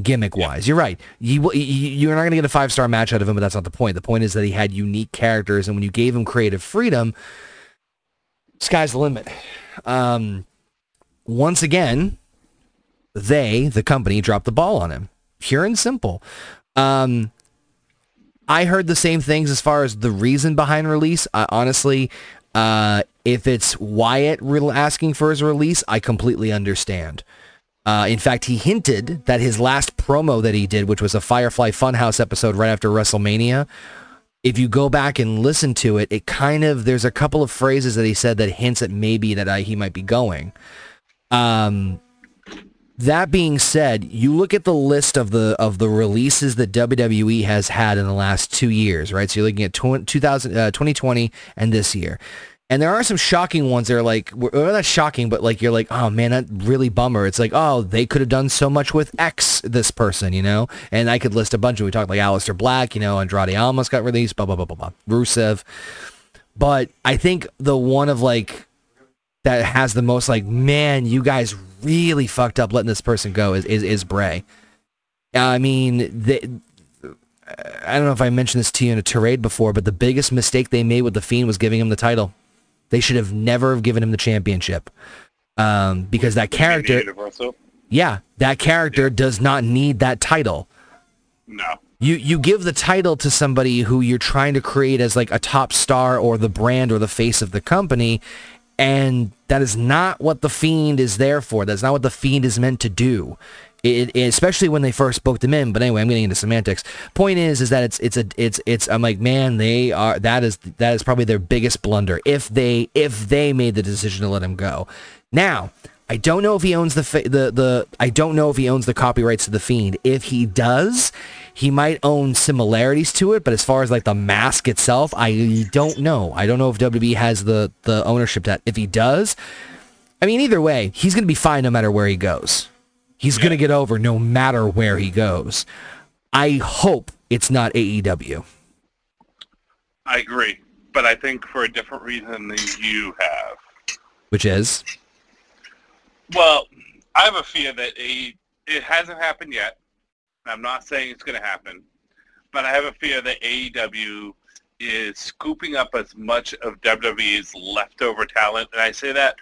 Gimmick wise, you're right. You you you're not gonna get a five star match out of him, but that's not the point. The point is that he had unique characters, and when you gave him creative freedom, sky's the limit. Um, once again, they, the company, dropped the ball on him. Pure and simple. Um, I heard the same things as far as the reason behind release. Uh, honestly, uh, if it's Wyatt re- asking for his release, I completely understand. Uh, in fact, he hinted that his last promo that he did, which was a Firefly Funhouse episode right after WrestleMania, if you go back and listen to it, it kind of there's a couple of phrases that he said that hints at maybe that I, he might be going. Um, that being said, you look at the list of the of the releases that WWE has had in the last two years, right? So you're looking at 2000, uh, 2020 and this year. And there are some shocking ones that are like, well, not shocking, but like you're like, oh man, that really bummer. It's like, oh, they could have done so much with X, this person, you know? And I could list a bunch of, we talked like Aleister Black, you know, Andrade almost got released, blah, blah, blah, blah, blah, Rusev. But I think the one of like, that has the most like, man, you guys really fucked up letting this person go is, is, is Bray. I mean, the, I don't know if I mentioned this to you in a tirade before, but the biggest mistake they made with the Fiend was giving him the title. They should have never have given him the championship um, because that character. Yeah, that character yeah. does not need that title. No. You you give the title to somebody who you're trying to create as like a top star or the brand or the face of the company, and that is not what the fiend is there for. That's not what the fiend is meant to do. It, it, especially when they first booked him in. But anyway, I'm getting into semantics. Point is, is that it's it's a it's it's. I'm like, man, they are that is that is probably their biggest blunder if they if they made the decision to let him go. Now, I don't know if he owns the the the. I don't know if he owns the copyrights to the Fiend. If he does, he might own similarities to it. But as far as like the mask itself, I don't know. I don't know if WB has the the ownership that. If he does, I mean, either way, he's going to be fine no matter where he goes. He's yeah. going to get over no matter where he goes. I hope it's not AEW. I agree, but I think for a different reason than you have. Which is? Well, I have a fear that a, it hasn't happened yet. I'm not saying it's going to happen, but I have a fear that AEW is scooping up as much of WWE's leftover talent, and I say that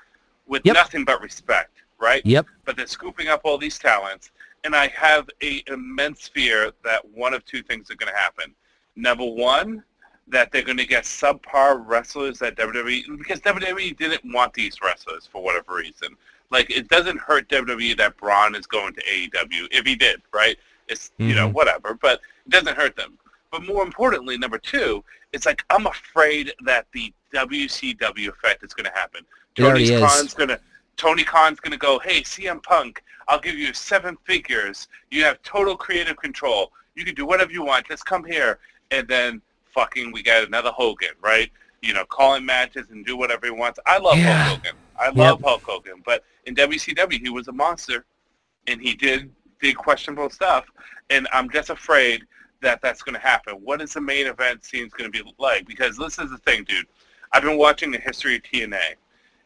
with yep. nothing but respect right? Yep. But they're scooping up all these talents, and I have a immense fear that one of two things are going to happen. Number one, that they're going to get subpar wrestlers at WWE because WWE didn't want these wrestlers for whatever reason. Like it doesn't hurt WWE that Braun is going to AEW if he did, right? It's mm-hmm. you know mm-hmm. whatever, but it doesn't hurt them. But more importantly, number two, it's like I'm afraid that the WCW effect is going to happen. Tony Khan's going to Tony Khan's going to go, hey, CM Punk, I'll give you seven figures. You have total creative control. You can do whatever you want. Just come here. And then fucking we got another Hogan, right? You know, call calling matches and do whatever he wants. I love yeah. Hulk Hogan. I love yep. Hulk Hogan. But in WCW, he was a monster. And he did, did questionable stuff. And I'm just afraid that that's going to happen. What is the main event scene going to be like? Because this is the thing, dude. I've been watching the history of TNA.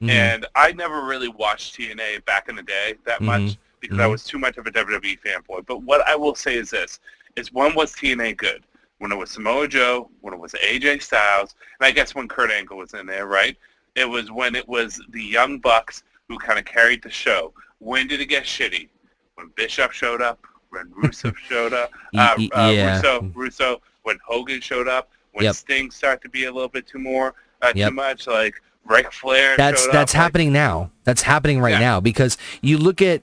Mm-hmm. And I never really watched TNA back in the day that mm-hmm. much because mm-hmm. I was too much of a WWE fanboy. But what I will say is this, is when was TNA good? When it was Samoa Joe, when it was AJ Styles, and I guess when Kurt Angle was in there, right? It was when it was the Young Bucks who kind of carried the show. When did it get shitty? When Bischoff showed up, when Rusev showed up, uh, uh, yeah. Russo, Russo, when Hogan showed up, when yep. Sting started to be a little bit too more, uh, yep. too much, like Ric Flair. That's that's up, happening like, now. That's happening right yeah. now because you look at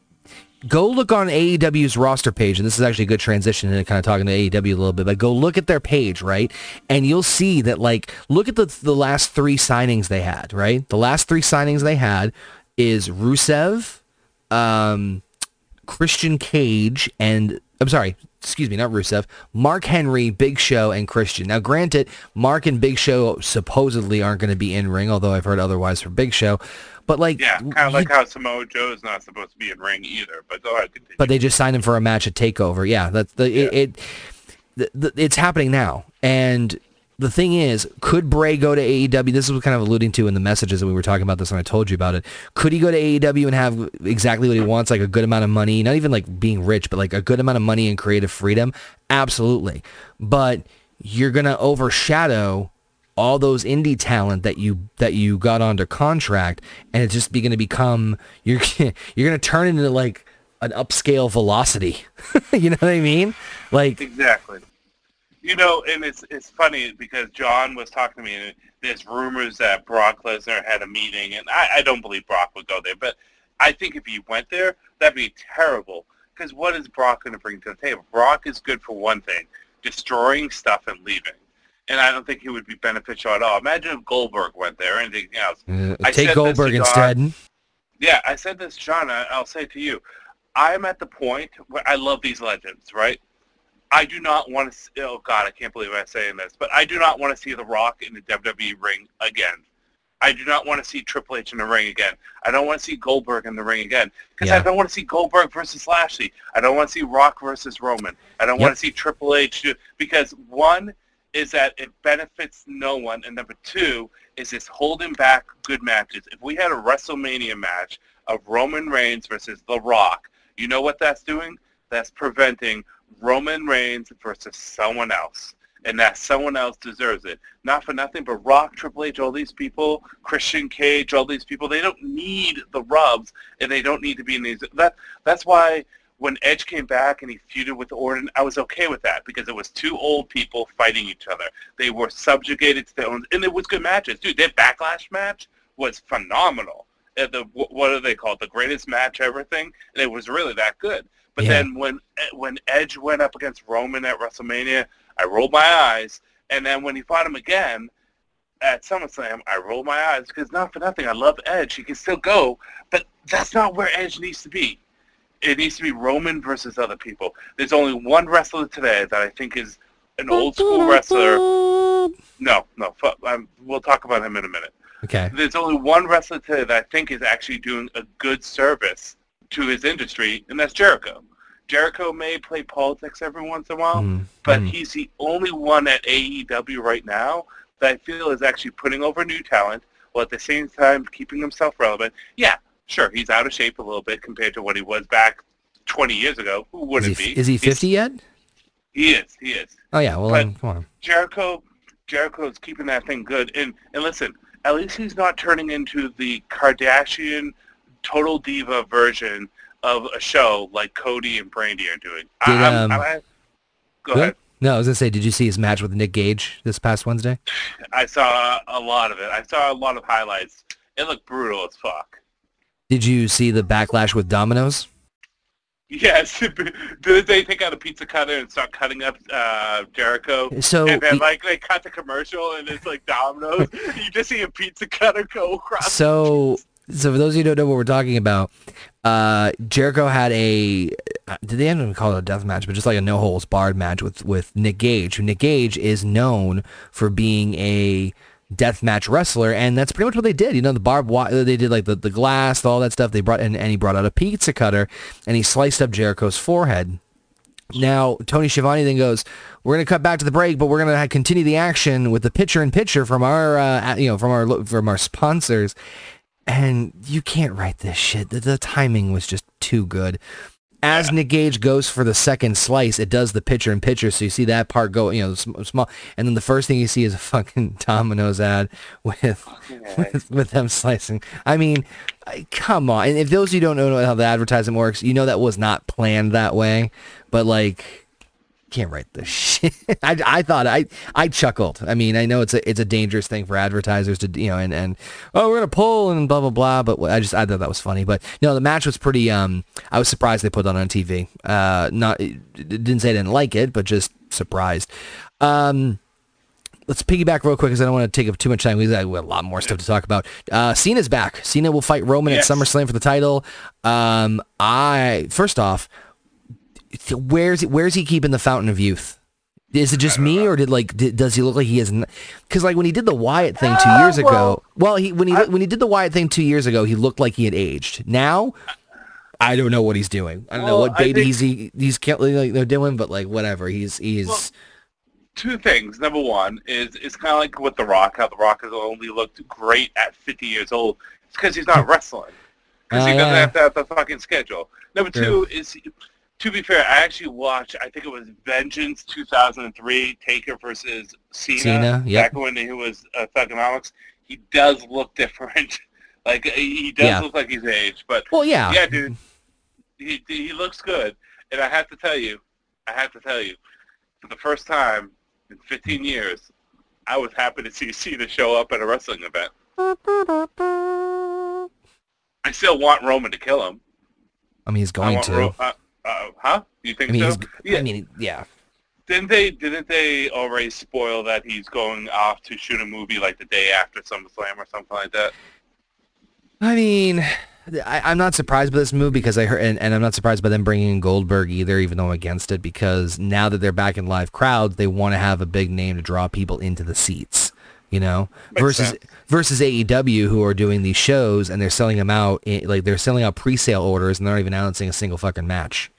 go look on AEW's roster page, and this is actually a good transition and kind of talking to AEW a little bit, but go look at their page, right? And you'll see that like look at the the last three signings they had, right? The last three signings they had is Rusev, um, Christian Cage, and I'm sorry, excuse me, not Rusev, Mark Henry, Big Show, and Christian. Now, granted, Mark and Big Show supposedly aren't going to be in ring, although I've heard otherwise for Big Show. But like, yeah, kind of like how Samoa Joe is not supposed to be in ring either. But go ahead, continue. But they just signed him for a match at Takeover. Yeah, that's the yeah. it. it the, the, it's happening now, and the thing is, could Bray go to AEW? This is what kind of alluding to in the messages that we were talking about this when I told you about it. Could he go to AEW and have exactly what he wants, like a good amount of money, not even like being rich, but like a good amount of money and creative freedom? Absolutely. But you're going to overshadow all those indie talent that you that you got under contract and it's just going to become you're you're going to turn into like an upscale velocity. you know what I mean? Like Exactly. You know, and it's it's funny because John was talking to me, and there's rumors that Brock Lesnar had a meeting, and I, I don't believe Brock would go there, but I think if he went there, that'd be terrible. Because what is Brock going to bring to the table? Brock is good for one thing, destroying stuff and leaving. And I don't think he would be beneficial at all. Imagine if Goldberg went there or anything else. Uh, take Goldberg John, instead. Yeah, I said this, John. I, I'll say to you. I am at the point where I love these legends, right? I do not want to. Oh God, I can't believe I'm saying this, but I do not want to see The Rock in the WWE ring again. I do not want to see Triple H in the ring again. I don't want to see Goldberg in the ring again because Yeah. I don't want to see Goldberg versus Lashley. I don't want to see Rock versus Roman. I don't Yep. want to see Triple H do, because one is that it benefits no one, and number two is this holding back good matches. If we had a WrestleMania match of Roman Reigns versus The Rock, you know what that's doing? That's preventing Roman Reigns versus someone else. And that someone else deserves it. Not for nothing, but Rock, Triple H, all these people, Christian Cage, all these people, they don't need the rubs, and they don't need to be in these. That That's why when Edge came back and he feuded with Orton, I was okay with that because it was two old people fighting each other. They were subjugated to their own, and it was good matches. Dude, their Backlash match was phenomenal. Uh, The what do they call it? The greatest match ever thing, and it was really that good. But Yeah. then when when Edge went up against Roman at WrestleMania, I rolled my eyes, and then when he fought him again at SummerSlam, I rolled my eyes because not for nothing, I love Edge. He can still go, but that's not where Edge needs to be. It needs to be Roman versus other people. There's only one wrestler today that I think is an old school wrestler. No, no, fu- um, we'll talk about him in a minute. Okay. There's only one wrestler today that I think is actually doing a good service to his industry, and that's Jericho. Jericho may play politics every once in a while, Mm, but mm. he's the only one at AEW right now that I feel is actually putting over new talent while at the same time keeping himself relevant. Yeah, sure, he's out of shape a little bit compared to what he was back 20 years ago. Who Is wouldn't he, be? is he He's- 50 yet? He is. He is. Oh yeah. Well, then, come on. Jericho, Jericho's keeping that thing good. And and listen, at least he's not turning into the Kardashian total diva version of a show like Cody and Brandi are doing. Did, I'm- um, I- go Good? ahead. No, I was gonna say, did you see his match with Nick Gage this past Wednesday? I saw a lot of it. I saw a lot of highlights. It looked brutal as fuck. Did you see the backlash with Domino's? Yes. Did they take out a pizza cutter and start cutting up uh, Jericho? So and then like they cut the commercial and it's like Domino's. you just see a pizza cutter go across. So, so for those of you who don't know what we're talking about, uh, Jericho had a, uh, did they even call it a death match, but just like a no holds barred match with with Nick Gage. Who Nick Gage is known for being a death match wrestler, and that's pretty much what they did. You know, the barbed wire, they did like the, the glass, all that stuff. They brought and, and he brought out a pizza cutter and he sliced up Jericho's forehead. Now, Tony Schiavone then goes, "We're going to cut back to the break, but we're going to continue the action with the picture in picture from our, uh, you know, from our from our sponsors." And you can't write this shit. The, the timing was just too good. As Nick Gage goes for the second slice, it does the picture and picture, so you see that part go, you know, small, and then the first thing you see is a fucking Domino's ad with with, with them slicing. I mean, come on. And if those of you don't know how the advertising works, you know that was not planned that way. But like, can't write this shit. I, I thought I I chuckled. I mean, I know it's a it's a dangerous thing for advertisers to you know and and oh we're gonna pull and blah blah blah. But I just I thought that was funny. But no, the match was pretty. Um, I was surprised they put that on TV. Uh, not didn't say I didn't like it, but just surprised. Um, let's piggyback real quick because I don't want to take up too much time. We've got a lot more stuff to talk about. Uh, Cena's back. Cena will fight Roman Yes. at SummerSlam for the title. Um, I first off, where's where's he keeping the Fountain of Youth? Is it just me, or did like did, does he look like he is? Because like when he did the Wyatt thing two uh, years ago, well, he when he when he did the Wyatt thing two years ago, he looked like he had aged. Now, I don't know what he's doing. I don't know Well, what I babies he he's can't like they're doing, but like whatever. He's he's Well, Two things. Number one is it's kind of like with The Rock, how The Rock has only looked great at 50 years old. It's because he's not wrestling. Because Oh, ah, he doesn't yeah. have to have the fucking schedule. Number True. two is, to be fair, I actually watched, I think it was Vengeance 2003, Taker versus Cena. Cena, yep. Back when he was uh, Thuganomics. He does look different. like, he does Yeah. look like he's aged. But well, yeah, yeah, dude. He he looks good, and I have to tell you, I have to tell you, for the first time in 15 years, I was happy to see Cena show up at a wrestling event. I still want Roman to kill him. I mean he's going to. Ro- uh, uh, huh? You think I mean, so? yeah. I mean, yeah. didn't they didn't they already spoil that he's going off to shoot a movie like the day after SummerSlam or something like that? I mean, I, I'm not surprised by this move because I heard, and, and I'm not surprised by them bringing in Goldberg either, even though I'm against it because now that they're back in live crowds, they want to have a big name to draw people into the seats. You know, Makes versus sense. versus AEW who are doing these shows and they're selling them out eh, like they're selling out pre-sale orders and they're not even announcing a single fucking match.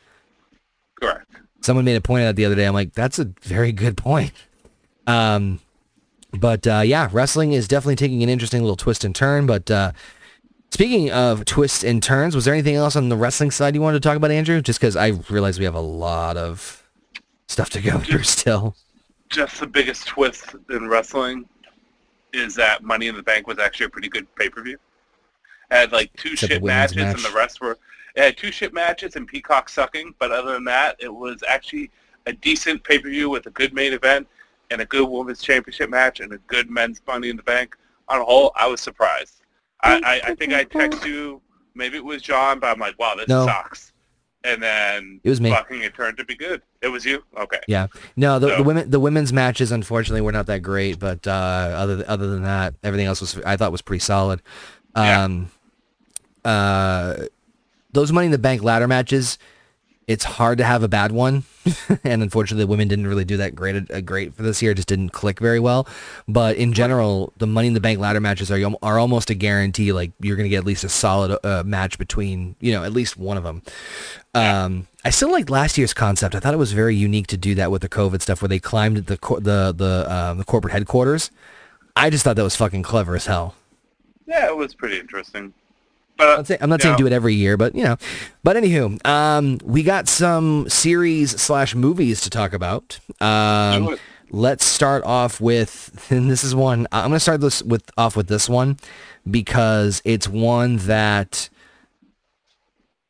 Someone made a point of that the other day. I'm like, that's a very good point. Um, but uh, yeah, wrestling is definitely taking an interesting little twist and turn. But uh, speaking of twists and turns, was there anything else on the wrestling side you wanted to talk about, Andrew? Just because I realize we have a lot of stuff to go through still. Just the biggest twist in wrestling is that Money in the Bank was actually a pretty good pay-per-view. It had like two Except shit matches, and the rest were it had two shit matches and Peacock sucking. But other than that, it was actually a decent pay-per-view with a good main event and a good women's championship match and a good men's Money in the Bank. On a whole, I was surprised. I, I, I think I texted you, maybe it was John, but I'm like, wow, this No. sucks. And then It was me. fucking it turned to be good. It was you? Okay. Yeah. No, the, the women the women's matches unfortunately were not that great, but uh, other other than that, everything else was I thought was pretty solid. Yeah. Um, uh, those Money in the Bank ladder matches, it's hard to have a bad one, and unfortunately, the women didn't really do that great uh, great for this year. It just didn't click very well. But in general, the Money in the Bank ladder matches are are almost a guarantee. Like you're going to get at least a solid uh, match between you know at least one of them. Um, I still liked last year's concept. I thought it was very unique to do that with the COVID stuff, where they climbed the cor- the the um, the corporate headquarters. I just thought that was fucking clever as hell. Yeah, it was pretty interesting. I'm But not, saying, I'm not saying do it every year, but you know. But anywho, um, we got some series slash movies to talk about. Um, let's start off with, and this is one. I'm gonna start this with off with this one because it's one that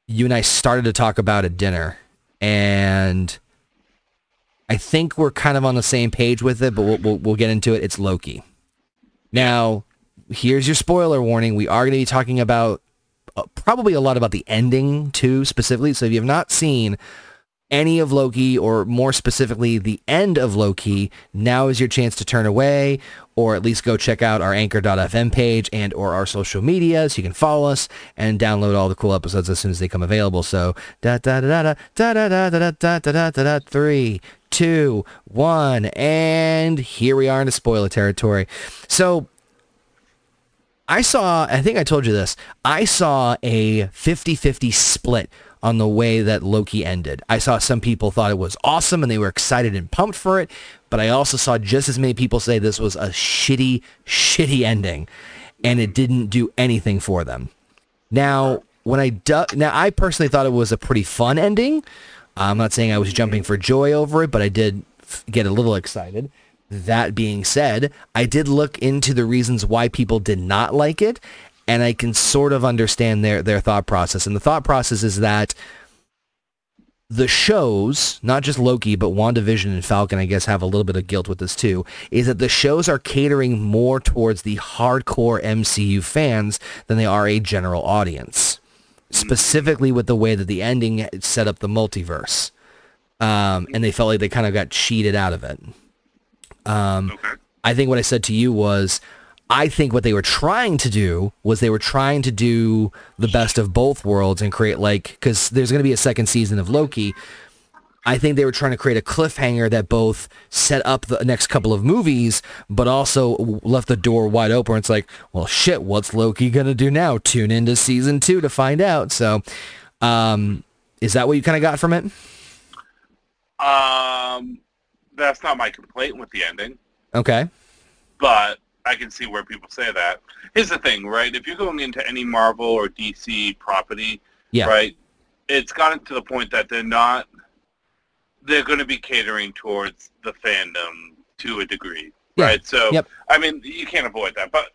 you and I started to talk about at dinner, and I think we're kind of on the same page with it. But we'll we'll, we'll get into it. It's Loki. Now, here's your spoiler warning. We are going to be talking about probably a lot about the ending too, specifically. So if you have not seen any of Loki, or more specifically the end of Loki, now is your chance to turn away, or at least go check out our Anchor.fm page and or our social media, so you can follow us and download all the cool episodes as soon as they come available. So da da da da da da da da da da da da da da three, two, one, and here we are into spoiler territory. So I saw, I think I told you this, I saw a 50-50 split on the way that Loki ended. I saw some people thought it was awesome and they were excited and pumped for it, but I also saw just as many people say this was a shitty, shitty ending and it didn't do anything for them. Now, when I du- now I personally thought it was a pretty fun ending. I'm not saying I was jumping for joy over it, but I did get a little excited. That being said, I did look into the reasons why people did not like it, and I can sort of understand their their thought process. And the thought process is that the shows, not just Loki, but WandaVision and Falcon, I guess, have a little bit of guilt with this too, is that the shows are catering more towards the hardcore MCU fans than they are a general audience. Specifically with the way that the ending set up the multiverse. Um, and they felt like they kind of got cheated out of it. Um, okay. I think what I said to you was, I think what they were trying to do was they were trying to do the best of both worlds and create like, because there's going to be a second season of Loki. I think they were trying to create a cliffhanger that both set up the next couple of movies, but also left the door wide open. It's like, well, shit, what's Loki going to do now? Tune into season two to find out. So, um, is that what you kind of got from it? Um, that's not my complaint with the ending, Okay. but I can see where people say that. Here's the thing, right? If you're going into any Marvel or DC property, Yeah. right, it's gotten to the point that they're not, they're going to be catering towards the fandom to a degree, Yeah. right? So, Yep. I mean, you can't avoid that. But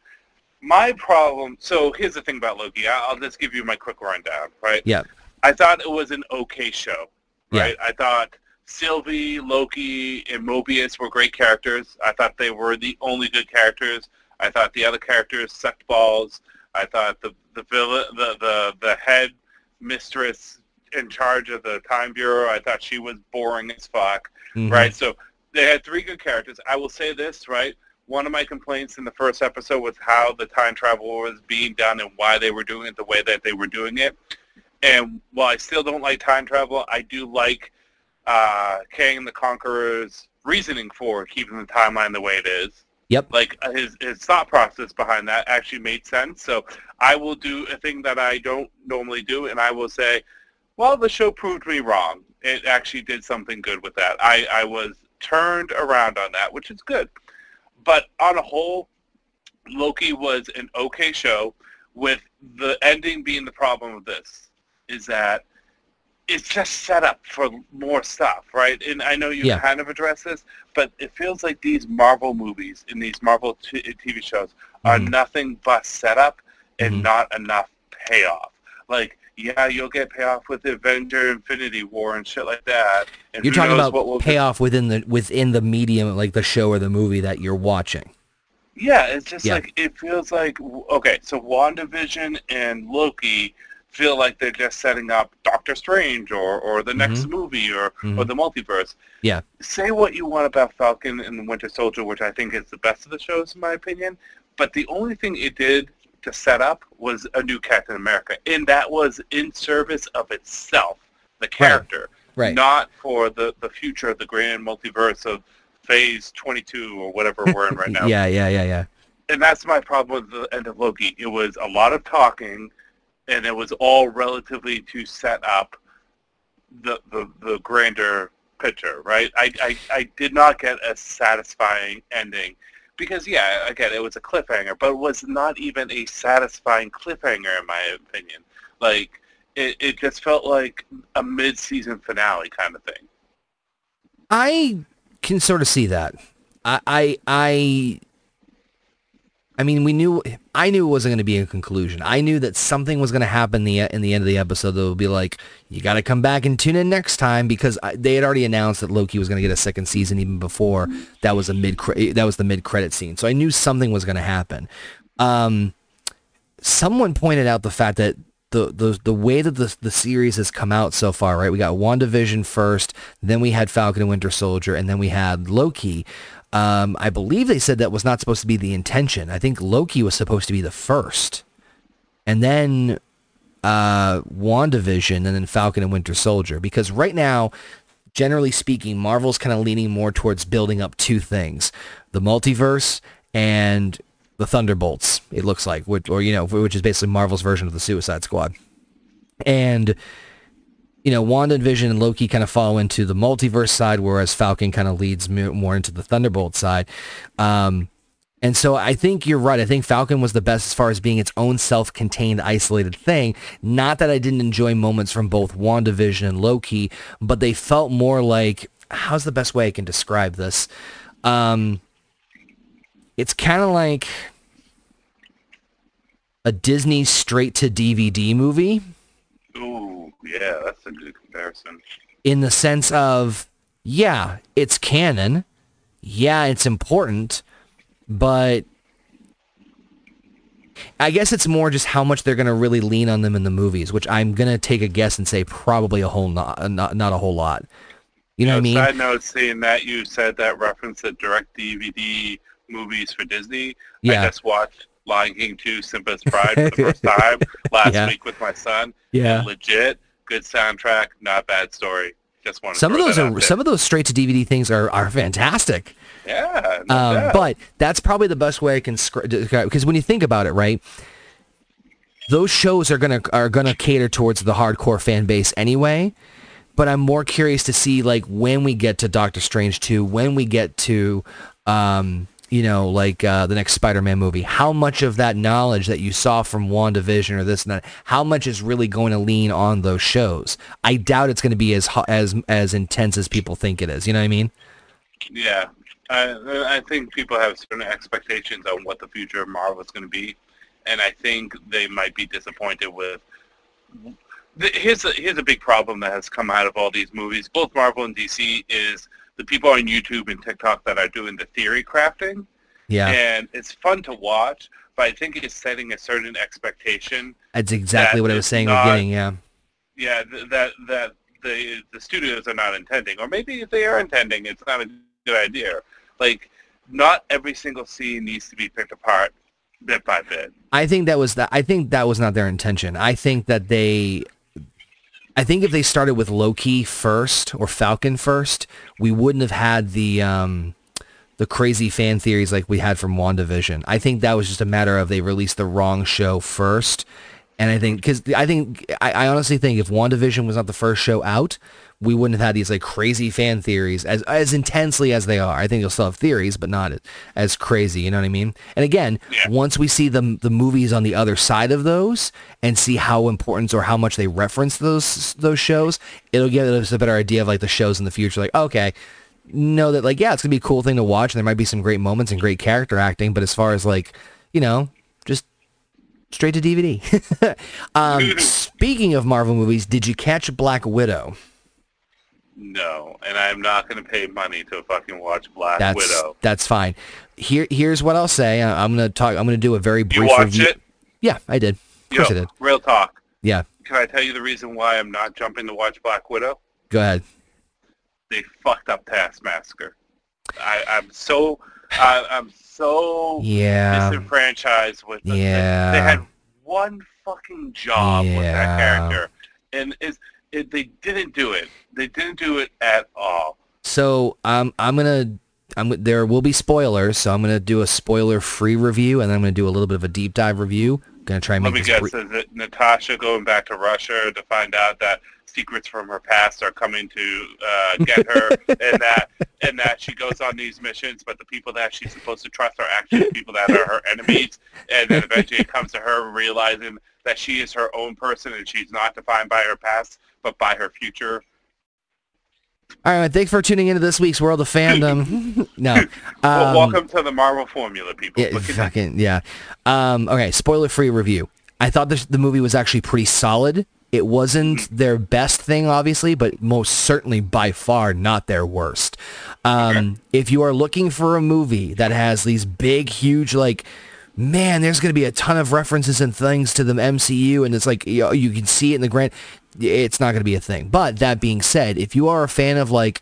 my problem, so here's the thing about Loki. I'll just give you my quick rundown, right? Yeah. I thought it was an okay show, Yeah. right? I thought Sylvie, Loki, and Mobius were great characters. I thought they were the only good characters. I thought the other characters sucked balls. I thought the the villain, the the the head mistress in charge of the time bureau. I thought she was boring as fuck, Mhm. right? So they had three good characters. I will say this, right? one of my complaints in the first episode was how the time travel was being done and why they were doing it the way that they were doing it. And while I still don't like time travel, I do like uh, Kang the Conqueror's reasoning for keeping the timeline the way it is. Yep. Like uh, his his thought process behind that actually made sense. So I will do a thing that I don't normally do, and I will say, well, the show proved me wrong. It actually did something good with that. I, I was turned around on that, which is good. But on a whole, Loki was an okay show with the ending being the problem of this, is that it's just set up for more stuff, right? And I know you Yeah. kind of address this, but it feels like these Marvel movies and these Marvel t- TV shows are Mhm. nothing but setup and Mhm. not enough payoff. Like, yeah, you'll get payoff with Avenger Infinity War and shit like that. And You're talking about what we'll get. payoff within the within the medium, like the show or the movie that you're watching. Yeah, it's just Yeah. like it feels like okay, so WandaVision and Loki feel like they're just setting up Doctor Strange or, or the next movie or, or Mhm. the multiverse. Yeah. Say what you want about Falcon and the Winter Soldier, which I think is the best of the shows in my opinion, but the only thing it did to set up was a new Captain America, and that was in service of itself, the character, Right. not for the, the future of the grand multiverse of Phase 22 or whatever we're in right now Yeah, yeah, yeah, yeah. and that's my problem with the end of Loki. It was a lot of talking, and it was all relatively to set up the the, the grander picture, right? I, I I did not get a satisfying ending because yeah, again, it was a cliffhanger, but it was not even a satisfying cliffhanger in my opinion. Like it, it just felt like a mid-season finale kind of thing. I can sort of see that. I, I, I, I mean, we knew, I knew it wasn't going to be a conclusion. I knew that something was going to happen the, in the end of the episode that would be like, you got to come back and tune in next time because I, they had already announced that Loki was going to get a second season even before that was a mid, that was the mid credit scene. So I knew something was going to happen. Um, someone pointed out the fact that the, the the way that the the series has come out so far, right? We got WandaVision first, then we had Falcon and Winter Soldier, and then we had Loki. Um, I believe they said that was not supposed to be the intention. I think Loki was supposed to be the first, and then uh, WandaVision, and then Falcon and Winter Soldier. Because right now, generally speaking, Marvel's kind of leaning more towards building up two things: the multiverse and the Thunderbolts. It looks like, which, or you know, which is basically Marvel's version of the Suicide Squad. And you know, Wanda and Loki kind of fall into the multiverse side, whereas Falcon kind of leads more into the Thunderbolt side. Um, and so I think you're right. I think Falcon was the best as far as being its own self-contained, isolated thing. Not that I didn't enjoy moments from both WandaVision and Loki, but they felt more like, how's the best way I can describe this? Um, it's kind of like a Disney straight to DVD movie yeah, that's a good comparison. in the sense of, yeah, it's canon. Yeah, it's important, but I guess it's more just how much they're going to really lean on them in the movies, which I'm going to take a guess and say probably a whole not, uh, not, not a whole lot. You know what I mean? Side note, seeing that you said that reference to direct DVD movies for Disney. Yeah. I just watched Lion King 2 Simba's Pride for the first time last Yeah. week with my son. Yeah. Legit, good soundtrack, not bad story. Just want Some of those are some of those straight to DVD things are, are fantastic. Yeah, Um, but that's probably the best way I can describe because when you think about it, right? Those shows are gonna are gonna cater towards the hardcore fan base anyway. But I'm more curious to see like when we get to Doctor Strange 2, when we get to um, you know, like uh, the next Spider-Man movie, how much of that knowledge that you saw from WandaVision or this and that, how much is really going to lean on those shows? I doubt it's going to be as as as intense as people think it is. You know what I mean? Yeah, I, I think people have certain expectations on what the future of Marvel is going to be, and I think they might be disappointed with. Here's a, here's a big problem that has come out of all these movies, both Marvel and DC, is the people on YouTube and TikTok that are doing the theory crafting, Yeah, and it's fun to watch, but I think it's setting a certain expectation that's exactly that what I was saying not- beginning. Yeah. yeah, that that the the studios are not intending, or maybe if they are intending, it's not a good idea. Like not every single scene needs to be picked apart bit by bit. I think that was that. I think that was not their intention. I think that they. I think if they started with Loki first or Falcon first, we wouldn't have had the um, the crazy fan theories like we had from WandaVision. I think that was just a matter of they released the wrong show first, and I think because I think I, I honestly think if WandaVision was not the first show out, we wouldn't have had these like crazy fan theories as as intensely as they are. I think you'll still have theories, but not as crazy. You know what I mean? And again, yeah. once we see the the movies on the other side of those and see how important or how much they reference those those shows, it'll give us a better idea of like the shows in the future. Like, okay, know that like yeah, it's gonna be a cool thing to watch, and there might be some great moments and great character acting. But as far as like you know, just straight to DVD. um, speaking of Marvel movies, did you catch Black Widow? No, and I'm not going to pay money to fucking watch Black that's, Widow. That's fine. Here, here's what I'll say. I'm going to talk. I'm going to do a very brief you watch review. it? Yeah, I did. Of course Yo, I did. Real talk. Yeah. Can I tell you the reason why I'm not jumping to watch Black Widow? Go ahead. They fucked up Taskmaster. I, I'm so, I, I'm so yeah disenfranchised with. The, yeah. They had one fucking job yeah. with that character, and is it, they didn't do it. They didn't do it at all. So um, I'm gonna. I'm, there will be spoilers, so I'm going to do a spoiler-free review, and then I'm going to do a little bit of a deep dive review. I'm going to try and Let make me this guess, bre- is it Natasha going back to Russia to find out that secrets from her past are coming to uh, get her, and that and that she goes on these missions, but the people that she's supposed to trust are actually people that are her enemies, and then eventually it comes to her realizing that she is her own person and she's not defined by her past, but by her future. All right, thanks for tuning into this week's World of Fandom. no, um, well, welcome to the Marvel formula, people. Yeah, fucking yeah. Um, okay, spoiler-free review. I thought this, the movie was actually pretty solid. It wasn't Mm-hmm. their best thing, obviously, but most certainly by far not their worst. Um, If you are looking for a movie that has these big, huge, like, man, there's going to be a ton of references and things to the MCU, and it's like you, know, you can see it in the grand. It's not going to be a thing. But that being said, if you are a fan of like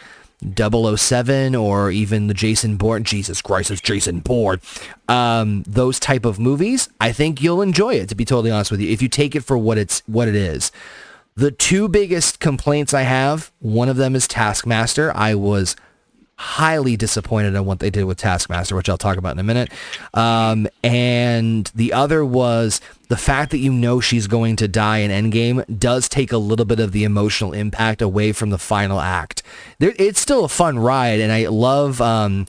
007 or even the Jason Bourne, Jesus Christ, it's Jason Bourne, um, those type of movies, I think you'll enjoy it. To be totally honest with you, if you take it for what it's what it is. The two biggest complaints I have, one of them is Taskmaster. I was highly disappointed in what they did with Taskmaster, which I'll talk about in a minute. Um, and the other was the fact that you know she's going to die in Endgame does take a little bit of the emotional impact away from the final act. There, it's still a fun ride, and I love. Um,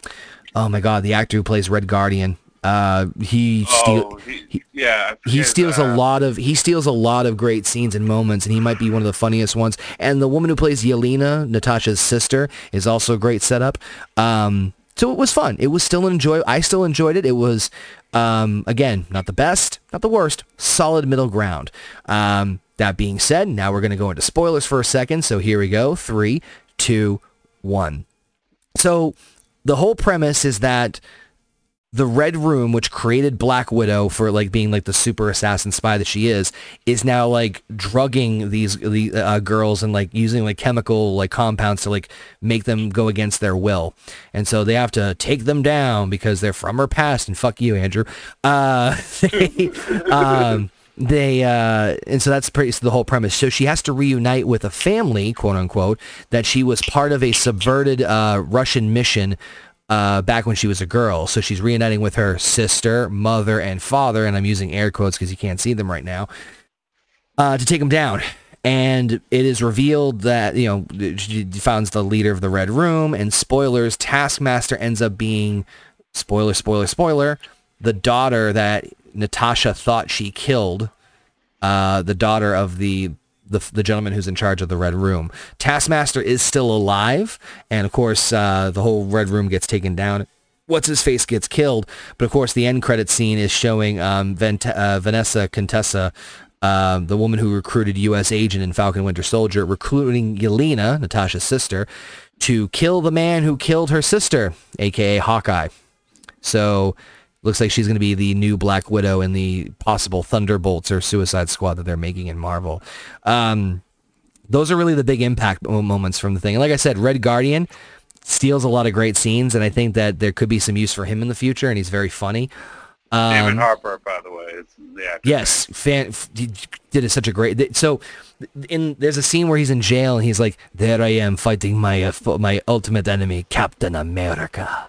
oh my God, the actor who plays Red Guardian. Uh, he steal, Oh, he, yeah. He steals uh, a lot of he steals a lot of great scenes and moments, and he might be one of the funniest ones. And the woman who plays Yelena, Natasha's sister, is also a great setup. Um, so it was fun. It was still enjoy. I still enjoyed it. It was um, again not the best, not the worst, solid middle ground. Um, that being said, now we're going to go into spoilers for a second. So here we go. Three, two, one. So the whole premise is that the Red Room, which created Black Widow for like being like the super assassin spy that she is, is now like drugging these the uh, girls and like using like chemical like compounds to like make them go against their will, and so they have to take them down because they're from her past. And fuck you, Andrew. Uh, they, um, they uh, and so that's pretty so the whole premise. So she has to reunite with a family, quote unquote, that she was part of a subverted uh, Russian mission uh, back when she was a girl. So she's reuniting with her sister, mother, and father, and I'm using air quotes because you can't see them right now, uh, to take them down. And it is revealed that, you know, she finds the leader of the Red Room, and spoilers, Taskmaster ends up being, spoiler, spoiler, spoiler, the daughter that Natasha thought she killed, uh, the daughter of the the, the gentleman who's in charge of the Red Room. Taskmaster is still alive, and of course, uh, the whole Red Room gets taken down. What's his face gets killed, but of course, the end credit scene is showing um, Vent- uh, Vanessa Contessa, uh, the woman who recruited U.S. agent in Falcon Winter Soldier, recruiting Yelena, Natasha's sister, to kill the man who killed her sister, aka Hawkeye. So looks like she's going to be the new Black Widow in the possible Thunderbolts or Suicide Squad that they're making in Marvel. Um, those are really the big impact moments from the thing. And like I said, Red Guardian, steals a lot of great scenes, and I think that there could be some use for him in the future, and he's very funny. David Um, Harper, by the way, is the actor. Yes, fan did such a great. So, in there's a scene where he's in jail and he's like, "There I am fighting my uh, my ultimate enemy, Captain America."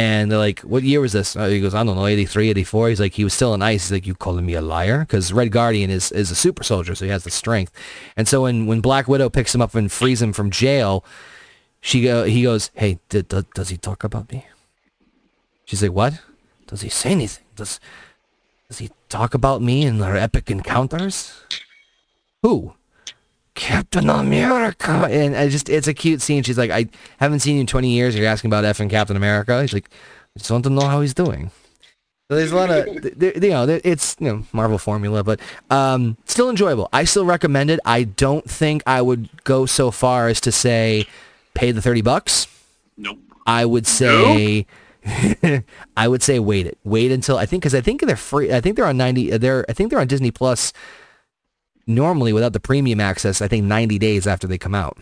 And they're like, "What year was this?" Uh, he goes, "I don't know, 83, 84. He's like, "He was still in ice." He's like, "You calling me a liar?" Because Red Guardian is is a super soldier, so he has the strength. And so when when Black Widow picks him up and frees him from jail, she go he goes, "Hey, d- d- does he talk about me?" She's like, "What? Does he say anything? Does does he talk about me in our epic encounters? Who? Captain America. And I just, it's a cute scene. She's like, I haven't seen you in 20 years. You're asking about effing Captain America. He's like, I just want to know how he's doing. So there's a lot of, you know, it's, you know, Marvel formula, but um, still enjoyable. I still recommend it. I don't think I would go so far as to say pay the 30 bucks. Nope. I would say, I would say wait it. Wait until I think because I think they're free. I think they're on ninety. They're I think they're on Disney Plus. Normally, without the premium access, I think ninety days after they come out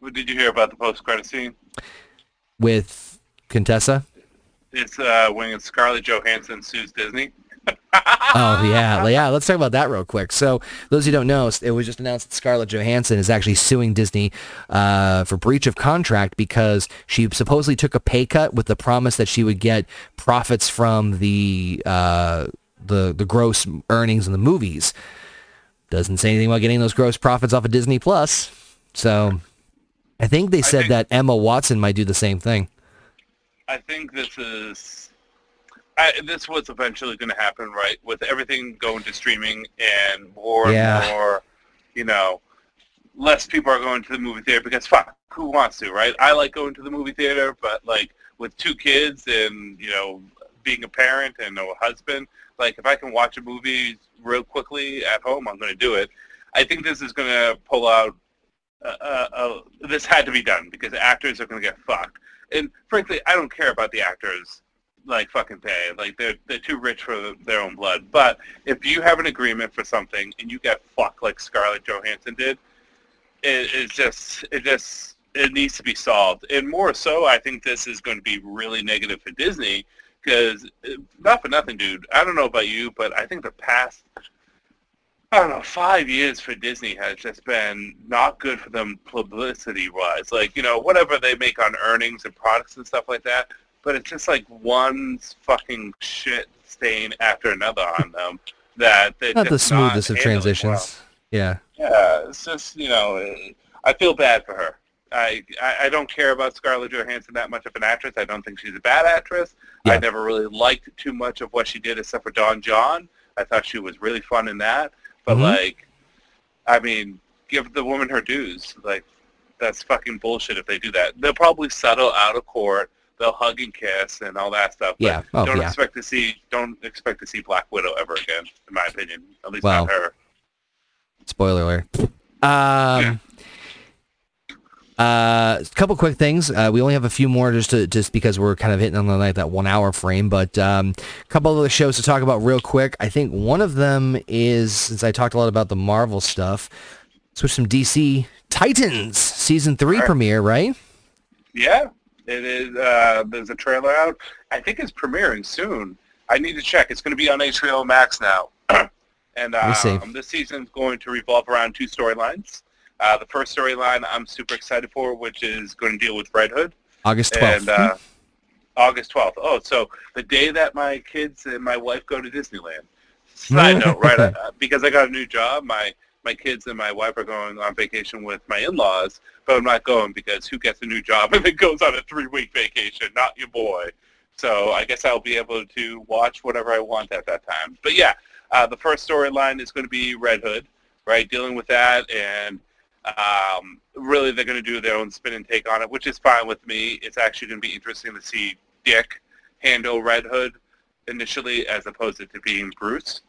What did you hear about the post-credit scene? with Contessa. It's uh, when Scarlett Johansson sues Disney. Oh yeah, yeah. Let's talk about that real quick. So those who don't know, it was just announced that Scarlett Johansson is actually suing Disney uh, for breach of contract because she supposedly took a pay cut with the promise that she would get profits from the uh, the the gross earnings in the movies. Doesn't say anything about getting those gross profits off of Disney Plus. So I think they said think- that Emma Watson might do the same thing. I think this is I, this was eventually going to happen, right? With everything going to streaming and more Yeah. and more, you know, less people are going to the movie theater because fuck, who wants to, right? I like going to the movie theater, but like with two kids and you know being a parent and a husband, like if I can watch a movie real quickly at home, I'm going to do it. I think this is going to pull out. Uh, uh, uh, this had to be done because actors are going to get fucked. And frankly, I don't care about the actors like fucking pay. Like they're they're too rich for their own blood. But if you have an agreement for something and you get fucked like Scarlett Johansson did, it, it's just it just it needs to be solved. And more so, I think this is going to be really negative for Disney because uh, not for nothing, dude. I don't know about you, but I think the past I don't know, five years for Disney has just been not good for them publicity-wise. Like, you know, whatever they make on earnings and products and stuff like that, but it's just like one fucking shit stain after another on them that they're Not the just not smoothest of transitions. Yeah. well. Yeah, it's just, you know, I feel bad for her. I, I I don't care about Scarlett Johansson that much of an actress. I don't think she's a bad actress. Yeah. I never really liked too much of what she did except for Don Jon. I thought she was really fun in that. But Mhm. like, I mean, give the woman her dues. Like, that's fucking bullshit if they do that. They'll probably settle out of court. They'll hug and kiss and all that stuff. But Yeah. Oh, don't yeah. expect to see don't expect to see Black Widow ever again, in my opinion. At least Well, not her. Spoiler alert. Um, uh, a couple quick things. Uh, we only have a few more just to, just because we're kind of hitting on the like that one hour frame, but um, a couple of other shows to talk about real quick. I think one of them is since I talked a lot about the Marvel stuff. Switch some DC Titans season three Right. premiere, right? Yeah, it is. Uh, there's a trailer out. I think it's premiering soon. I need to check. It's going to be on HBO Max now. and um, this season's going to revolve around two storylines. Uh, the first storyline I'm super excited for, which is going to deal with Red Hood. August twelfth. And uh, August 12th. Oh, so the day that my kids and my wife go to Disneyland. Side note, right? uh, because I got a new job, my my kids and my wife are going on vacation with my in-laws, but I'm not going because who gets a new job and then goes on a three-week vacation? Not your boy. So I guess I'll be able to watch whatever I want at that time. But yeah, uh, the first storyline is going to be Red Hood, right? Dealing with that and um, really they're going to do their own spin and take on it, which is fine with me. It's actually going to be interesting to see Dick handle Red Hood initially as opposed to being Bruce.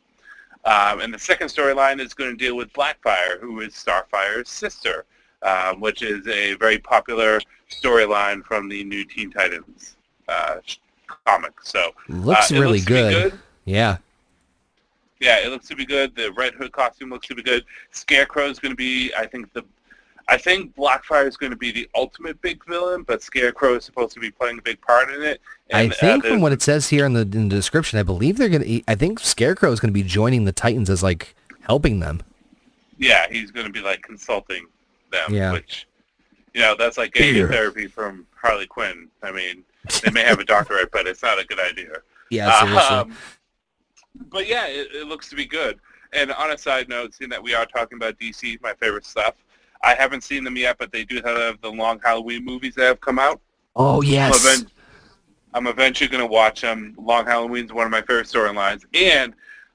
Um, and the second storyline is going to deal with Blackfire, who is Starfire's sister, um, which is a very popular storyline from the new Teen Titans uh, comic. So Looks uh, really looks good. good. Yeah. Yeah, it looks to be good. The Red Hood costume looks to be good. Scarecrow is going to be, I think, the. I think Blackfire is going to be the ultimate big villain, but Scarecrow is supposed to be playing a big part in it. And, I think uh, from what it says here in the in the description, I believe they're going to. I think Scarecrow is going to be joining the Titans as like helping them. Yeah, he's going to be like consulting them, yeah. which you know that's like getting therapy from Harley Quinn. I mean, they may have a doctorate, but it's not a good idea. Yeah, seriously. Um, but yeah, it, it looks to be good. And on a side note, seeing that we are talking about DC, my favorite stuff, I haven't seen them yet, but they do have the long Halloween movies that have come out. Oh yes. I'm, event- I'm eventually going to watch them. Long Halloween is one of my favorite storylines, and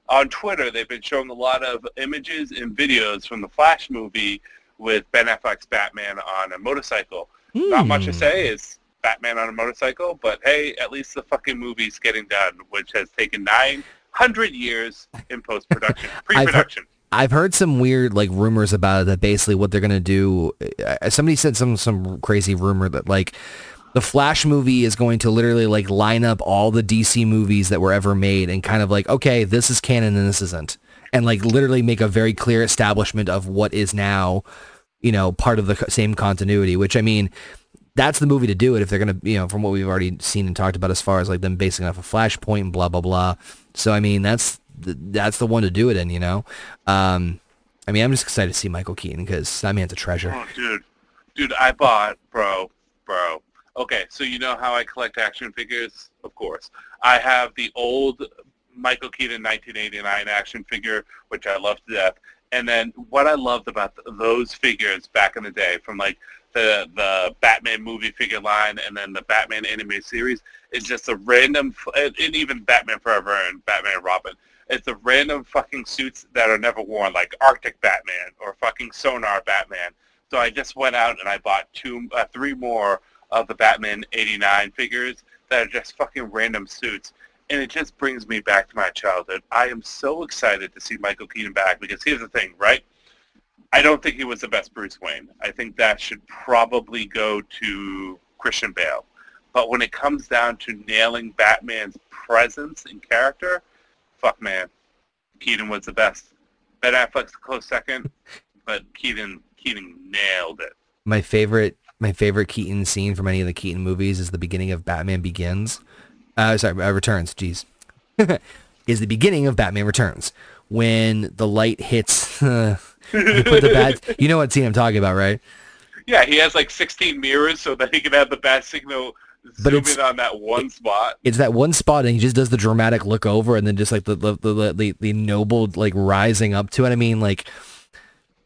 on Twitter they've been showing a lot of images and videos from the Flash movie with Ben Affleck's Batman on a motorcycle. Hmm. Not much to hmm. say. It's Batman on a motorcycle, but hey, at least the fucking movie's getting done, which has taken nine hundred years in post production, pre production. I've heard some weird like rumors about it that basically what they're gonna do. Uh, somebody said some some crazy rumor that like the Flash movie is going to literally like line up all the DC movies that were ever made and kind of like okay this is canon and this isn't and like literally make a very clear establishment of what is now you know part of the same continuity. Which I mean that's the movie to do it if they're gonna you know from what we've already seen and talked about as far as like them basing off a Flashpoint and blah blah blah. So I mean that's that's the one to do it in, you know. Um, I mean, I'm just excited to see Michael Keaton because that man's a treasure. Oh, dude, dude, I bought, bro, bro. Okay, so you know how I collect action figures? Of course, I have the old Michael Keaton 1989 action figure, which I love to death. And then what I loved about th- those figures back in the day, from like the the Batman movie figure line and then the Batman anime series, is just a random, and even Batman Forever and Batman Robin it's the random fucking suits that are never worn, like Arctic Batman or fucking Sonar Batman. So I just went out and I bought two, uh, three more of the Batman '89 figures that are just fucking random suits, and it just brings me back to my childhood. I am so excited to see Michael Keaton back because here's the thing, right? I don't think he was the best Bruce Wayne. I think that should probably go to Christian Bale. But when it comes down to nailing Batman's presence and character, fuck man, Keaton was the best. Ben Affleck's a close second, but Keaton Keaton nailed it. My favorite my favorite Keaton scene from any of the Keaton movies is the beginning of Batman Begins. Uh, sorry, uh, Returns. Jeez, is the beginning of Batman Returns when the light hits. Uh, you put the bad. You know what scene I'm talking about, right? Yeah, he has like 16 mirrors so that he can have the bat signal but it's on that one spot. It's that one spot, and he just does the dramatic look over, and then just like the the the the, the noble like rising up to it. I mean, like,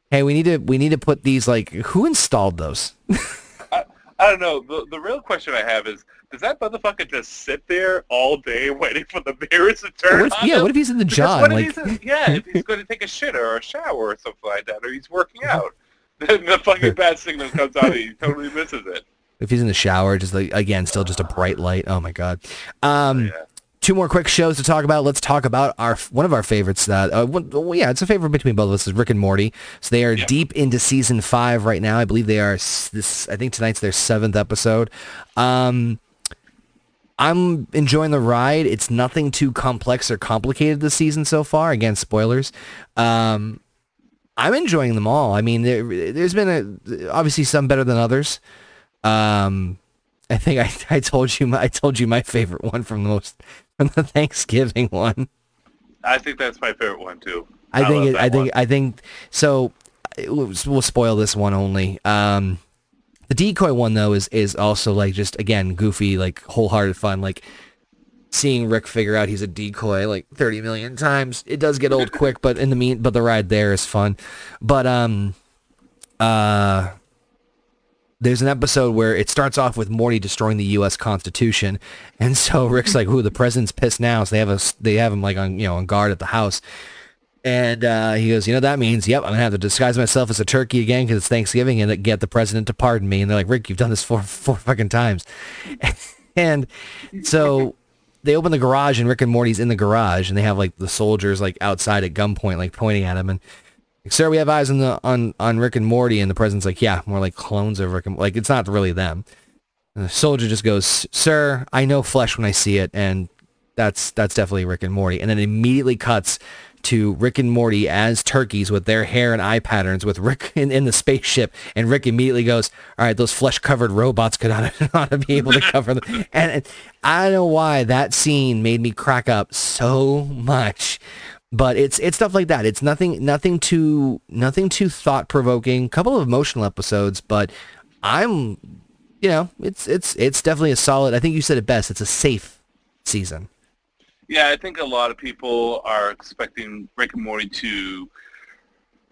hey, we need to we need to put these like who installed those? I, I don't know. The the real question I have is. Does that motherfucker just sit there all day waiting for the mirrors to turn what if, Yeah, him? what if he's in the John? Like... yeah, if he's going to take a shit or a shower or something like that, or he's working out, then the fucking bat signal comes out and he totally misses it. If he's in the shower, just like again, still just a bright light. Oh my god. Um, yeah. Two more quick shows to talk about. Let's talk about our one of our favorites. That uh, well, yeah, it's a favorite between both of us. Is Rick and Morty. So they are yeah. deep into season five right now. I believe they are. This I think tonight's their seventh episode. Um, I'm enjoying the ride. It's nothing too complex or complicated this season so far. Again, spoilers. Um, I'm enjoying them all. I mean, there, has been a, obviously some better than others. Um, I think I, I told you my, I told you my favorite one from the most from the Thanksgiving one. I think that's my favorite one too. I, I think it, I think one. I think so. We'll spoil this one only. Um, the decoy one though is is also like just again goofy, like wholehearted fun. Like seeing Rick figure out he's a decoy like 30 million times. It does get old quick, but in the mean, but the ride there is fun. But um, uh, there's an episode where it starts off with Morty destroying the U.S. Constitution, and so Rick's like, "Ooh, the president's pissed now." So they have a they have him like on you know on guard at the house, and uh, he goes, "You know that means, yep, I'm gonna have to disguise myself as a turkey again because it's Thanksgiving and get the president to pardon me." And they're like, "Rick, you've done this four four fucking times," and so they open the garage and Rick and Morty's in the garage and they have like the soldiers like outside at gunpoint like pointing at him and like, sir, we have eyes on the on on Rick and Morty, and the president's like, yeah, more like clones of Rick and like it's not really them. And the soldier just goes, sir, I know flesh when I see it, and that's that's definitely Rick and Morty. And then immediately cuts to Rick and Morty as turkeys with their hair and eye patterns with Rick in, in the spaceship. And Rick immediately goes, all right, those flesh-covered robots could not, to be able to cover them. And, and I don't know why that scene made me crack up so much. But it's it's stuff like that. It's nothing nothing too nothing too thought provoking. A couple of emotional episodes, but I'm you know, it's it's it's definitely a solid I think you said it best. It's a safe season. Yeah, I think a lot of people are expecting Rick and Morty to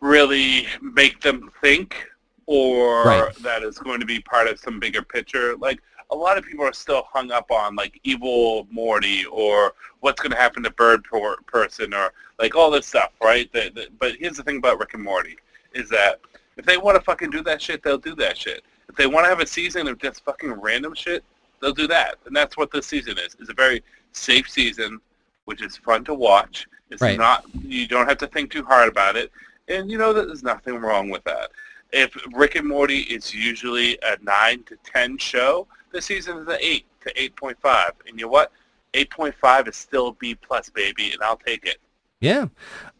really make them think or Right. that it's going to be part of some bigger picture. Like a lot of people are still hung up on like evil Morty or what's going to happen to Bird per- Person or like all this stuff, right? The, the, but here's the thing about Rick and Morty is that if they want to fucking do that shit, they'll do that shit. If they want to have a season of just fucking random shit, they'll do that. And that's what this season is. It's a very safe season, which is fun to watch. It's Right. not you don't have to think too hard about it. And you know that there's nothing wrong with that. If Rick and Morty is usually a 9 to 10 show, this season is an 8 to 8.5. And you know what? 8.5 is still B plus, baby, and I'll take it. Yeah,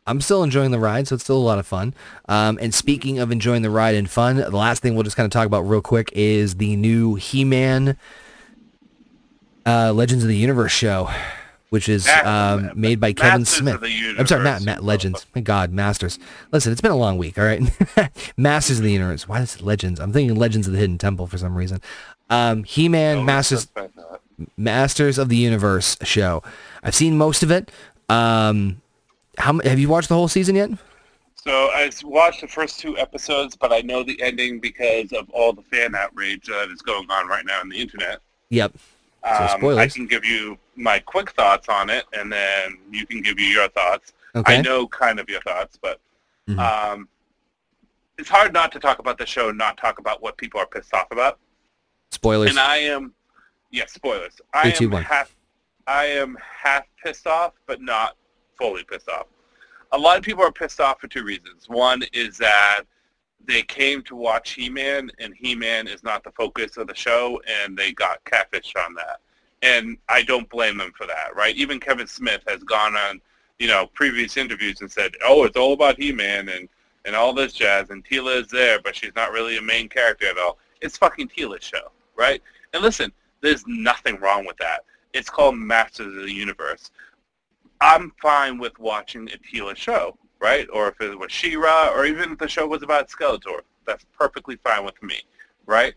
I'm still enjoying the ride, so it's still a lot of fun. Um, and speaking of enjoying the ride and fun, the last thing we'll just kind of talk about real quick is the new He-Man uh, Legends of the Universe show, which is um, made by Kevin Masters Smith. I'm sorry, Matt, Matt Legends. My God, Masters. Listen, it's been a long week, all right? Masters of the Universe. Why is it Legends? I'm thinking Legends of the Hidden Temple for some reason. Um, He-Man, Oh, Masters, Masters of the Universe show. I've seen most of it. Um, how have you watched the whole season yet? So I watched the first two episodes, but I know the ending because of all the fan outrage that is going on right now on the internet. Yep. So Um, I can give you my quick thoughts on it, and then you can give you your thoughts. Okay. I know kind of your thoughts, but Mhm. um, it's hard not to talk about the show and not talk about what people are pissed off about. Spoilers. And I am, yeah, spoilers. I Three, am two, half, I am half pissed off, but not fully pissed off. A lot of people are pissed off for two reasons. One is that they came to watch He-Man, and He-Man is not the focus of the show, and they got catfished on that. And I don't blame them for that, right? Even Kevin Smith has gone on, you know, previous interviews and said, "Oh, it's all about He-Man and and all this jazz, and Teela is there, but she's not really a main character at all." It's fucking Teela's show, right? And listen, there's nothing wrong with that. It's called Masters of the Universe. I'm fine with watching a Teela show, right? Or if it was She-Ra, or even if the show was about Skeletor, that's perfectly fine with me, right?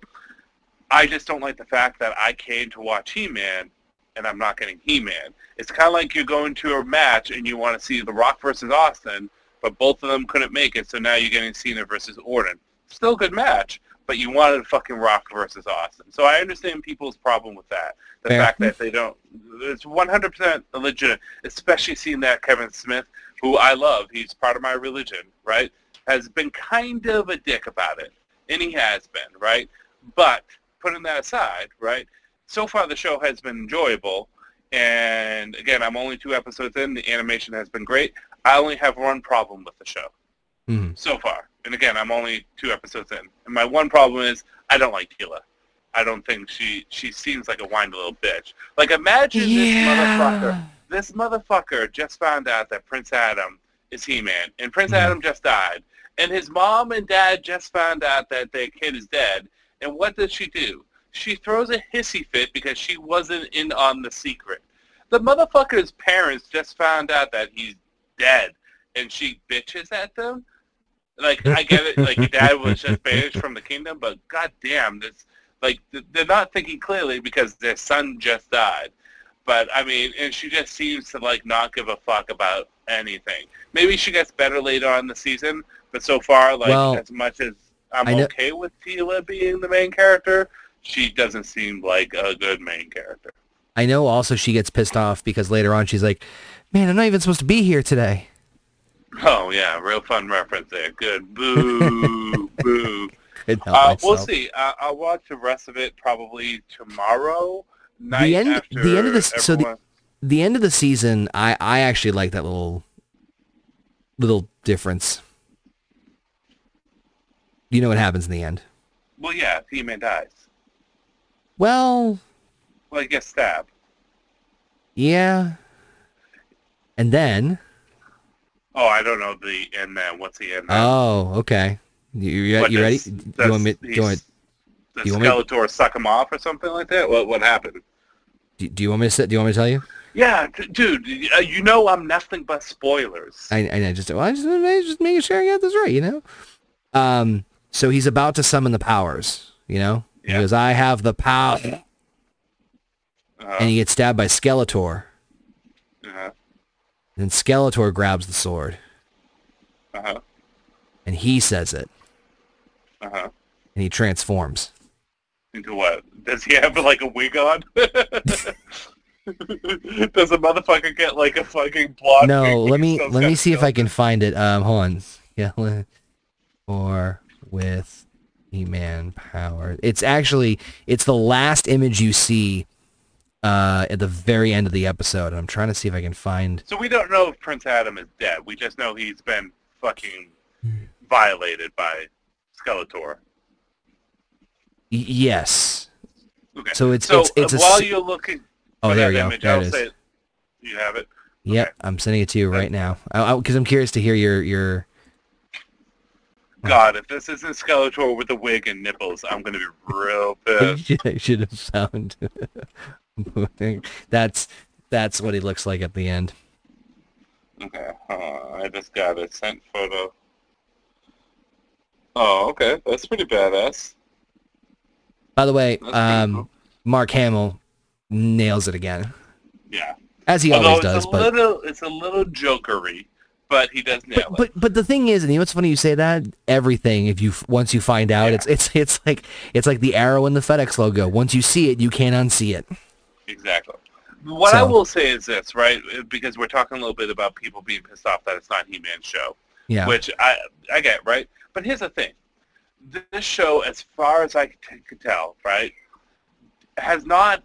I just don't like the fact that I came to watch He-Man and I'm not getting He-Man. It's kind of like you're going to a match and you want to see The Rock versus Austin, but both of them couldn't make it, so now you're getting Cena versus Orton. Still a good match, but you wanted a fucking Rock versus Austin. So I understand people's problem with that. The Fair. fact that they don't, it's 100% legit, especially seeing that Kevin Smith, who I love, he's part of my religion, right, has been kind of a dick about it. And he has been, right? But putting that aside, right, so far the show has been enjoyable. And again, I'm only two episodes in. The animation has been great. I only have one problem with the show Mhm. so far. And again, I'm only two episodes in. And my one problem is I don't like Teela. I don't think she she seems like a whiny little bitch. Like imagine this motherfucker. This motherfucker just found out that Prince Adam is He-Man, and Prince Mhm. Adam just died, and his mom and dad just found out that their kid is dead. And what does she do? She throws a hissy fit because she wasn't in on the secret. The motherfucker's parents just found out that he's dead, and she bitches at them. Like I get it, like your dad was just banished from the kingdom, but goddamn, this like they're not thinking clearly because their son just died. But I mean, and she just seems to like not give a fuck about anything. Maybe she gets better later on in the season, but so far, like Well, as much as I'm okay with Teela being the main character, she doesn't seem like a good main character. I know also she gets pissed off because later on she's like, man, I'm not even supposed to be here today. Oh yeah, real fun reference there. Good. Boo, boo. Uh, we'll see. Uh, I'll watch the rest of it probably tomorrow The end- the end of this- so the- The end of the season, I, I actually like that little little difference. You know what happens in the end. well, yeah, He-Man dies. Well, Well, he gets stabbed. Yeah. And then. Oh, I don't know the and then. What's the end man? Oh, okay. You, you, you ready? Do you want me? Do you want, Does you want me- Skeletor suck him off or something like that? What what happened? do, do you want me to? say- Do you want me to tell you? Yeah, d- dude, uh, you know I'm nothing but spoilers. I, I know, just well, I just, I just making sure I got this right, you know. Um, so he's about to summon the powers, you know. He Yeah. goes, "I have the power," Uh, and he gets stabbed by Skeletor. uh-huh, And Skeletor grabs the sword, uh-huh, and he says it, uh-huh. and he transforms. Into what? Does he have like a wig on? Does a motherfucker get like a fucking blonde? No, let me let me see if I can find it. Um, hold on. Skeletor or with He-Man power. It's actually it's the last image you see uh, at the very end of the episode. I'm trying to see if I can find. So we don't know if Prince Adam is dead. We just know he's been fucking Hmm. violated by Skeletor. Yes. Okay. So it's so it's it's uh, a. while you're looking oh, there you go. image, There it is. you have it. Yep, okay. I'm sending it to you right now. Because I'm curious to hear your your. God, if this isn't Skeletor with a wig and nipples, I'm gonna be real pissed. I should have found. that's that's what he looks like at the end. Okay, uh, I just got a sent photo. Oh, okay, that's pretty badass. By the way, um. Mark Hamill nails it again, Yeah. as he Although always it's does. a But, little, it's a little jokery, but he does nail but but but the thing is, and you know what's funny? You say that everything. If you once you find out, Yeah. it's it's it's like it's like the arrow in the FedEx logo. Once you see it, you can't unsee it. it. Exactly. What I will say is this, right? Because we're talking a little bit about people being pissed off that it's not He-Man's show. Yeah. which I I get right. But here's the thing: this show, as far as I could tell, right, has not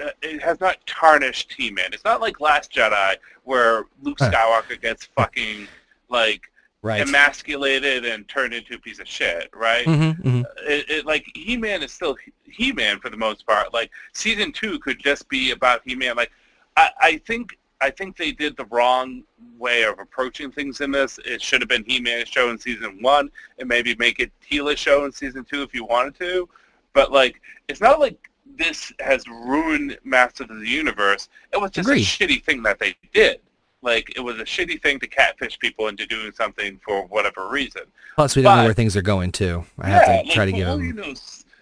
uh, it has not tarnished He-Man. It's not like Last Jedi where Luke Huh. Skywalker gets fucking like right. emasculated and turned into a piece of shit, right? Mm-hmm, mm-hmm. it, it like He-Man is still He-Man for the most part. Like season two could just be about He-Man. Like I, I think I think they did the wrong way of approaching things in this. It should have been He-Man's show in season one, and maybe make it Teela's show in season two if you wanted to. But like, it's not like this has ruined Masters of the Universe. It was just Agreed. a shitty thing that they did. Like it was a shitty thing to catfish people into doing something for whatever reason. Plus, we don't know where things are going too. I have to try to for give him. you know,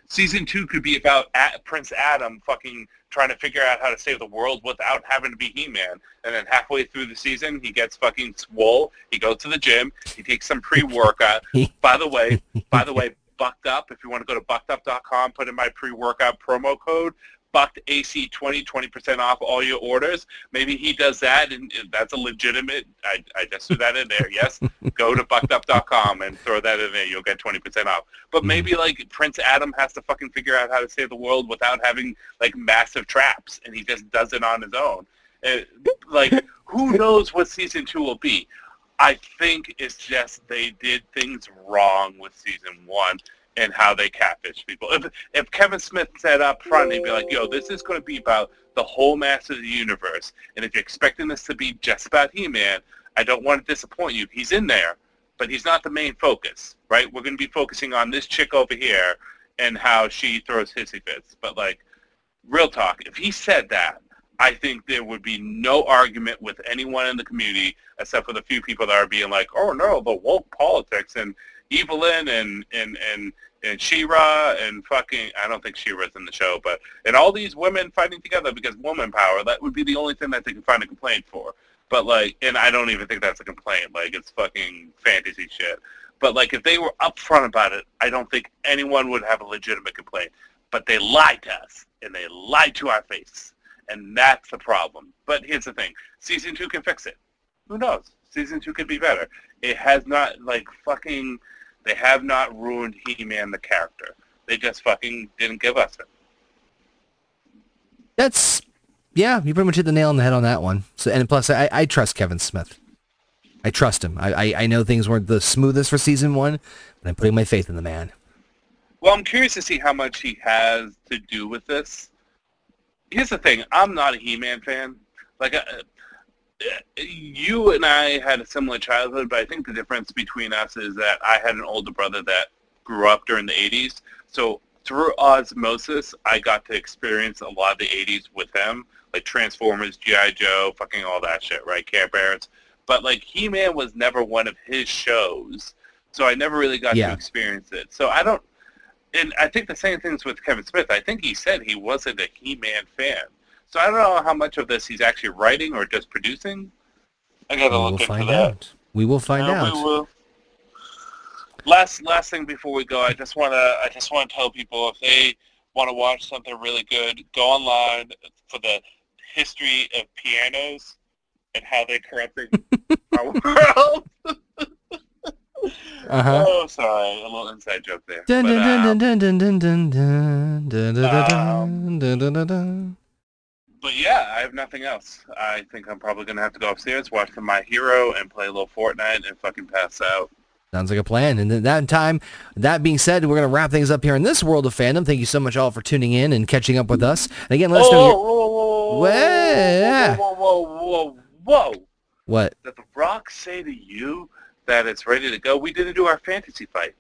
season two could be about Prince Adam fucking trying to figure out how to save the world without having to be He-Man. And then halfway through the season, he gets fucking swole. He goes to the gym. He takes some pre-workout. by the way, by the way, Bucked Up. If you want to go to buckedup.com, put in my pre-workout promo code. Bucked AC 20, 20% off all your orders. Maybe he does that, and and that's a legitimate. I, I just threw that in there. Yes, go to buckedup.com and throw that in there. You'll get 20% off. But Mhm. maybe like Prince Adam has to fucking figure out how to save the world without having like massive traps, and he just does it on his own. Uh, like who knows what season two will be? I think it's just they did things wrong with season one and how they catfish people. If if Kevin Smith said up front, he'd be like, "Yo, this is going to be about the whole mass of the universe, and if you're expecting this to be just about He-Man, I don't want to disappoint you. He's in there, but he's not the main focus, right? We're going to be focusing on this chick over here and how she throws hissy fits. But like, real talk, if he said that, I think there would be no argument with anyone in the community except for the few people that are being like, "Oh no, the woke politics and Evil-Lyn and and and and She-Ra and fucking I don't think She-Ra's in the show, but and all these women fighting together because woman power. That would be the only thing that they can find a complaint for. But like, and I don't even think that's a complaint. Like, it's fucking fantasy shit. But like, if they were upfront about it, I don't think anyone would have a legitimate complaint. But they lied to us, and they lied to our face, and that's the problem. But here's the thing: season two can fix it. Who knows? Season two could be better. It has not like fucking. They have not ruined He-Man the character. They just fucking didn't give us it. That's yeah. You pretty much hit the nail on the head on that one. So and plus, I, I trust Kevin Smith. I trust him. I, I I know things weren't the smoothest for season one, but I'm putting my faith in the man. Well, I'm curious to see how much he has to do with this. here's the thing. I'm not a He-Man fan. Like, uh, you and I had a similar childhood, but I think the difference between us is that I had an older brother that grew up during the 80s. So through osmosis, I got to experience a lot of the 80s with him, like Transformers, G.I. Joe, fucking all that shit, right? Care Bears. But like He-Man was never one of his shows, so I never really got Yeah. to experience it. So I don't, and I think the same thing's with Kevin Smith. I think he said he wasn't a He-Man fan. So I don't know how much of this he's actually writing or just producing. I gotta We look will into find that. out. We will find Yeah, out. we will. Last last thing before we go, I just wanna I just wanna tell people if they want to watch something really good, go online for the history of pianos and how they corrupted our world. Uh-huh. Oh, sorry, a little inside joke there but yeah, I have nothing else. I think I'm probably gonna have to go upstairs, watch some My Hero, and play a little Fortnite and fucking pass out. Sounds like a plan. And that time, that being said, we're going to wrap things up here in this world of fandom. Thank you so much all for tuning in and catching up with us. And again, let us know. Whoa, whoa, whoa, whoa, whoa, whoa, whoa. What? Did The Rock say to you that it's ready to go? We didn't do our fantasy fight.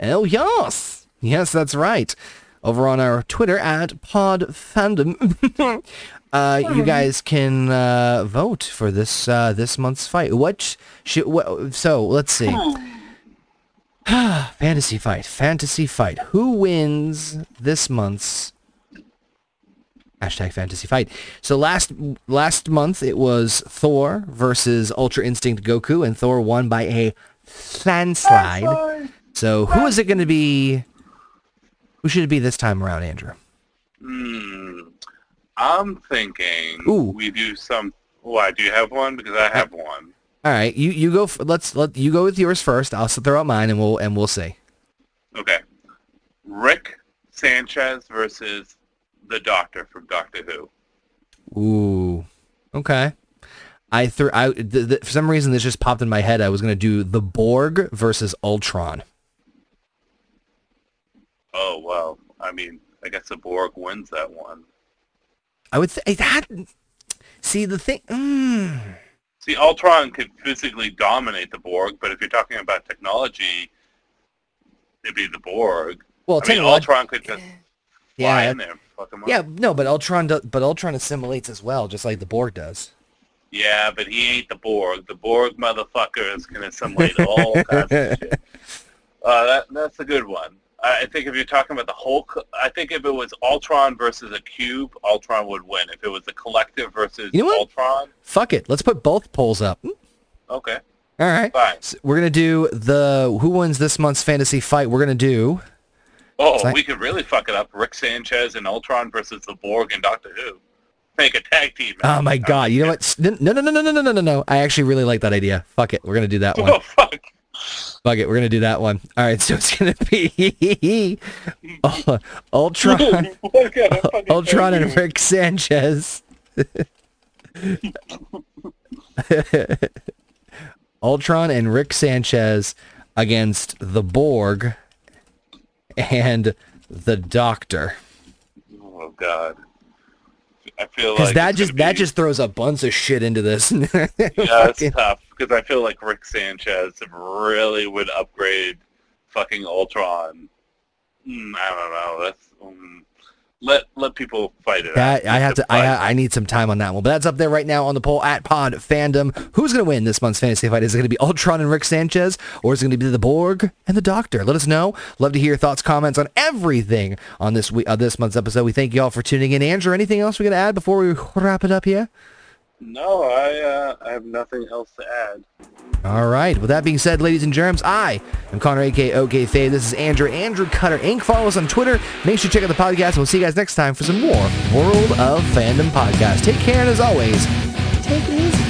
Oh, yes. Yes, that's right. Over on our Twitter at Pod Fandom, uh, you guys can uh, vote for this uh, this month's fight. What should what, so? Let's see. fantasy fight. Fantasy fight. Who wins this month's hashtag fantasy fight? So last last month it was Thor versus Ultra Instinct Goku, and Thor won by a landslide. So who is it going to be? Who should it be this time around, Andrew? Hmm. I'm thinking Ooh. we do some. Why? Do you have one? Because I have one. All right, you you go. f let's let you go with yours first. I'll throw out mine, and we'll and we'll see. Okay. Rick Sanchez versus the Doctor from Doctor Who. Ooh, okay. I threw. I th- th- for some reason this just popped in my head. I was going to do the Borg versus Ultron. Oh well. I mean, I guess the Borg wins that one. I would th- that. See the thing. Mm, See, Ultron could physically dominate the Borg, but if you're talking about technology, it'd be the Borg. well, I mean, Ultron could just fly yeah, in there and fuck him up. yeah, no, but Ultron, do- but Ultron assimilates as well, just like the Borg does. Yeah, but he ain't the Borg. The Borg motherfucker is to assimilate all kinds of shit. Uh, that, that's a good one. I think if you're talking about the Hulk, I think if it was Ultron versus a cube, Ultron would win. If it was the collective versus you know? Ultron, fuck it, let's put both polls up. Hmm. Okay. All right. Fine. So we're gonna do the who wins this month's fantasy fight. We're gonna do. Oh, we could really fuck it up. Rick Sanchez and Ultron versus the Borg and Doctor Who. Make a tag team. Man. Oh my god! You know what? No, no, no, no, no, no, no, no. I actually really like that idea. Fuck it, we're gonna do that oh, one. Oh fuck. Fuck it, we're gonna do that one. All right, so it's gonna be Ultron, What kind of fucking Ultron, and? Rick Sanchez. Ultron and Rick Sanchez against the Borg and the Doctor. Oh god. I feel like that just gonna that just throws a bunch of shit into this. yeah, it's tough because I feel like Rick Sanchez really would upgrade fucking Ultron. Mm, I don't know. That's um, let let people fight it. That out. I have to. I Fight. I need some time on that one, but that's up there right now on the poll at Pod Fandom. Who's gonna win this month's fantasy fight? Is it gonna be Ultron and Rick Sanchez, or is it gonna be the Borg and the Doctor? Let us know. Love to hear your thoughts, comments on everything on this week, uh, this month's episode. We thank you all for tuning in. Andrew, anything else we gonna add before we wrap it up here? No, I uh, I have nothing else to add. All right. With that being said, ladies and germs, I am Connor, aka OK. This is Andrew, Andrew Cutter Inc. Follow us on Twitter. Make sure you check out the podcast, we'll see you guys next time for some more World of Fandom podcast. Take care, and as always, take it easy.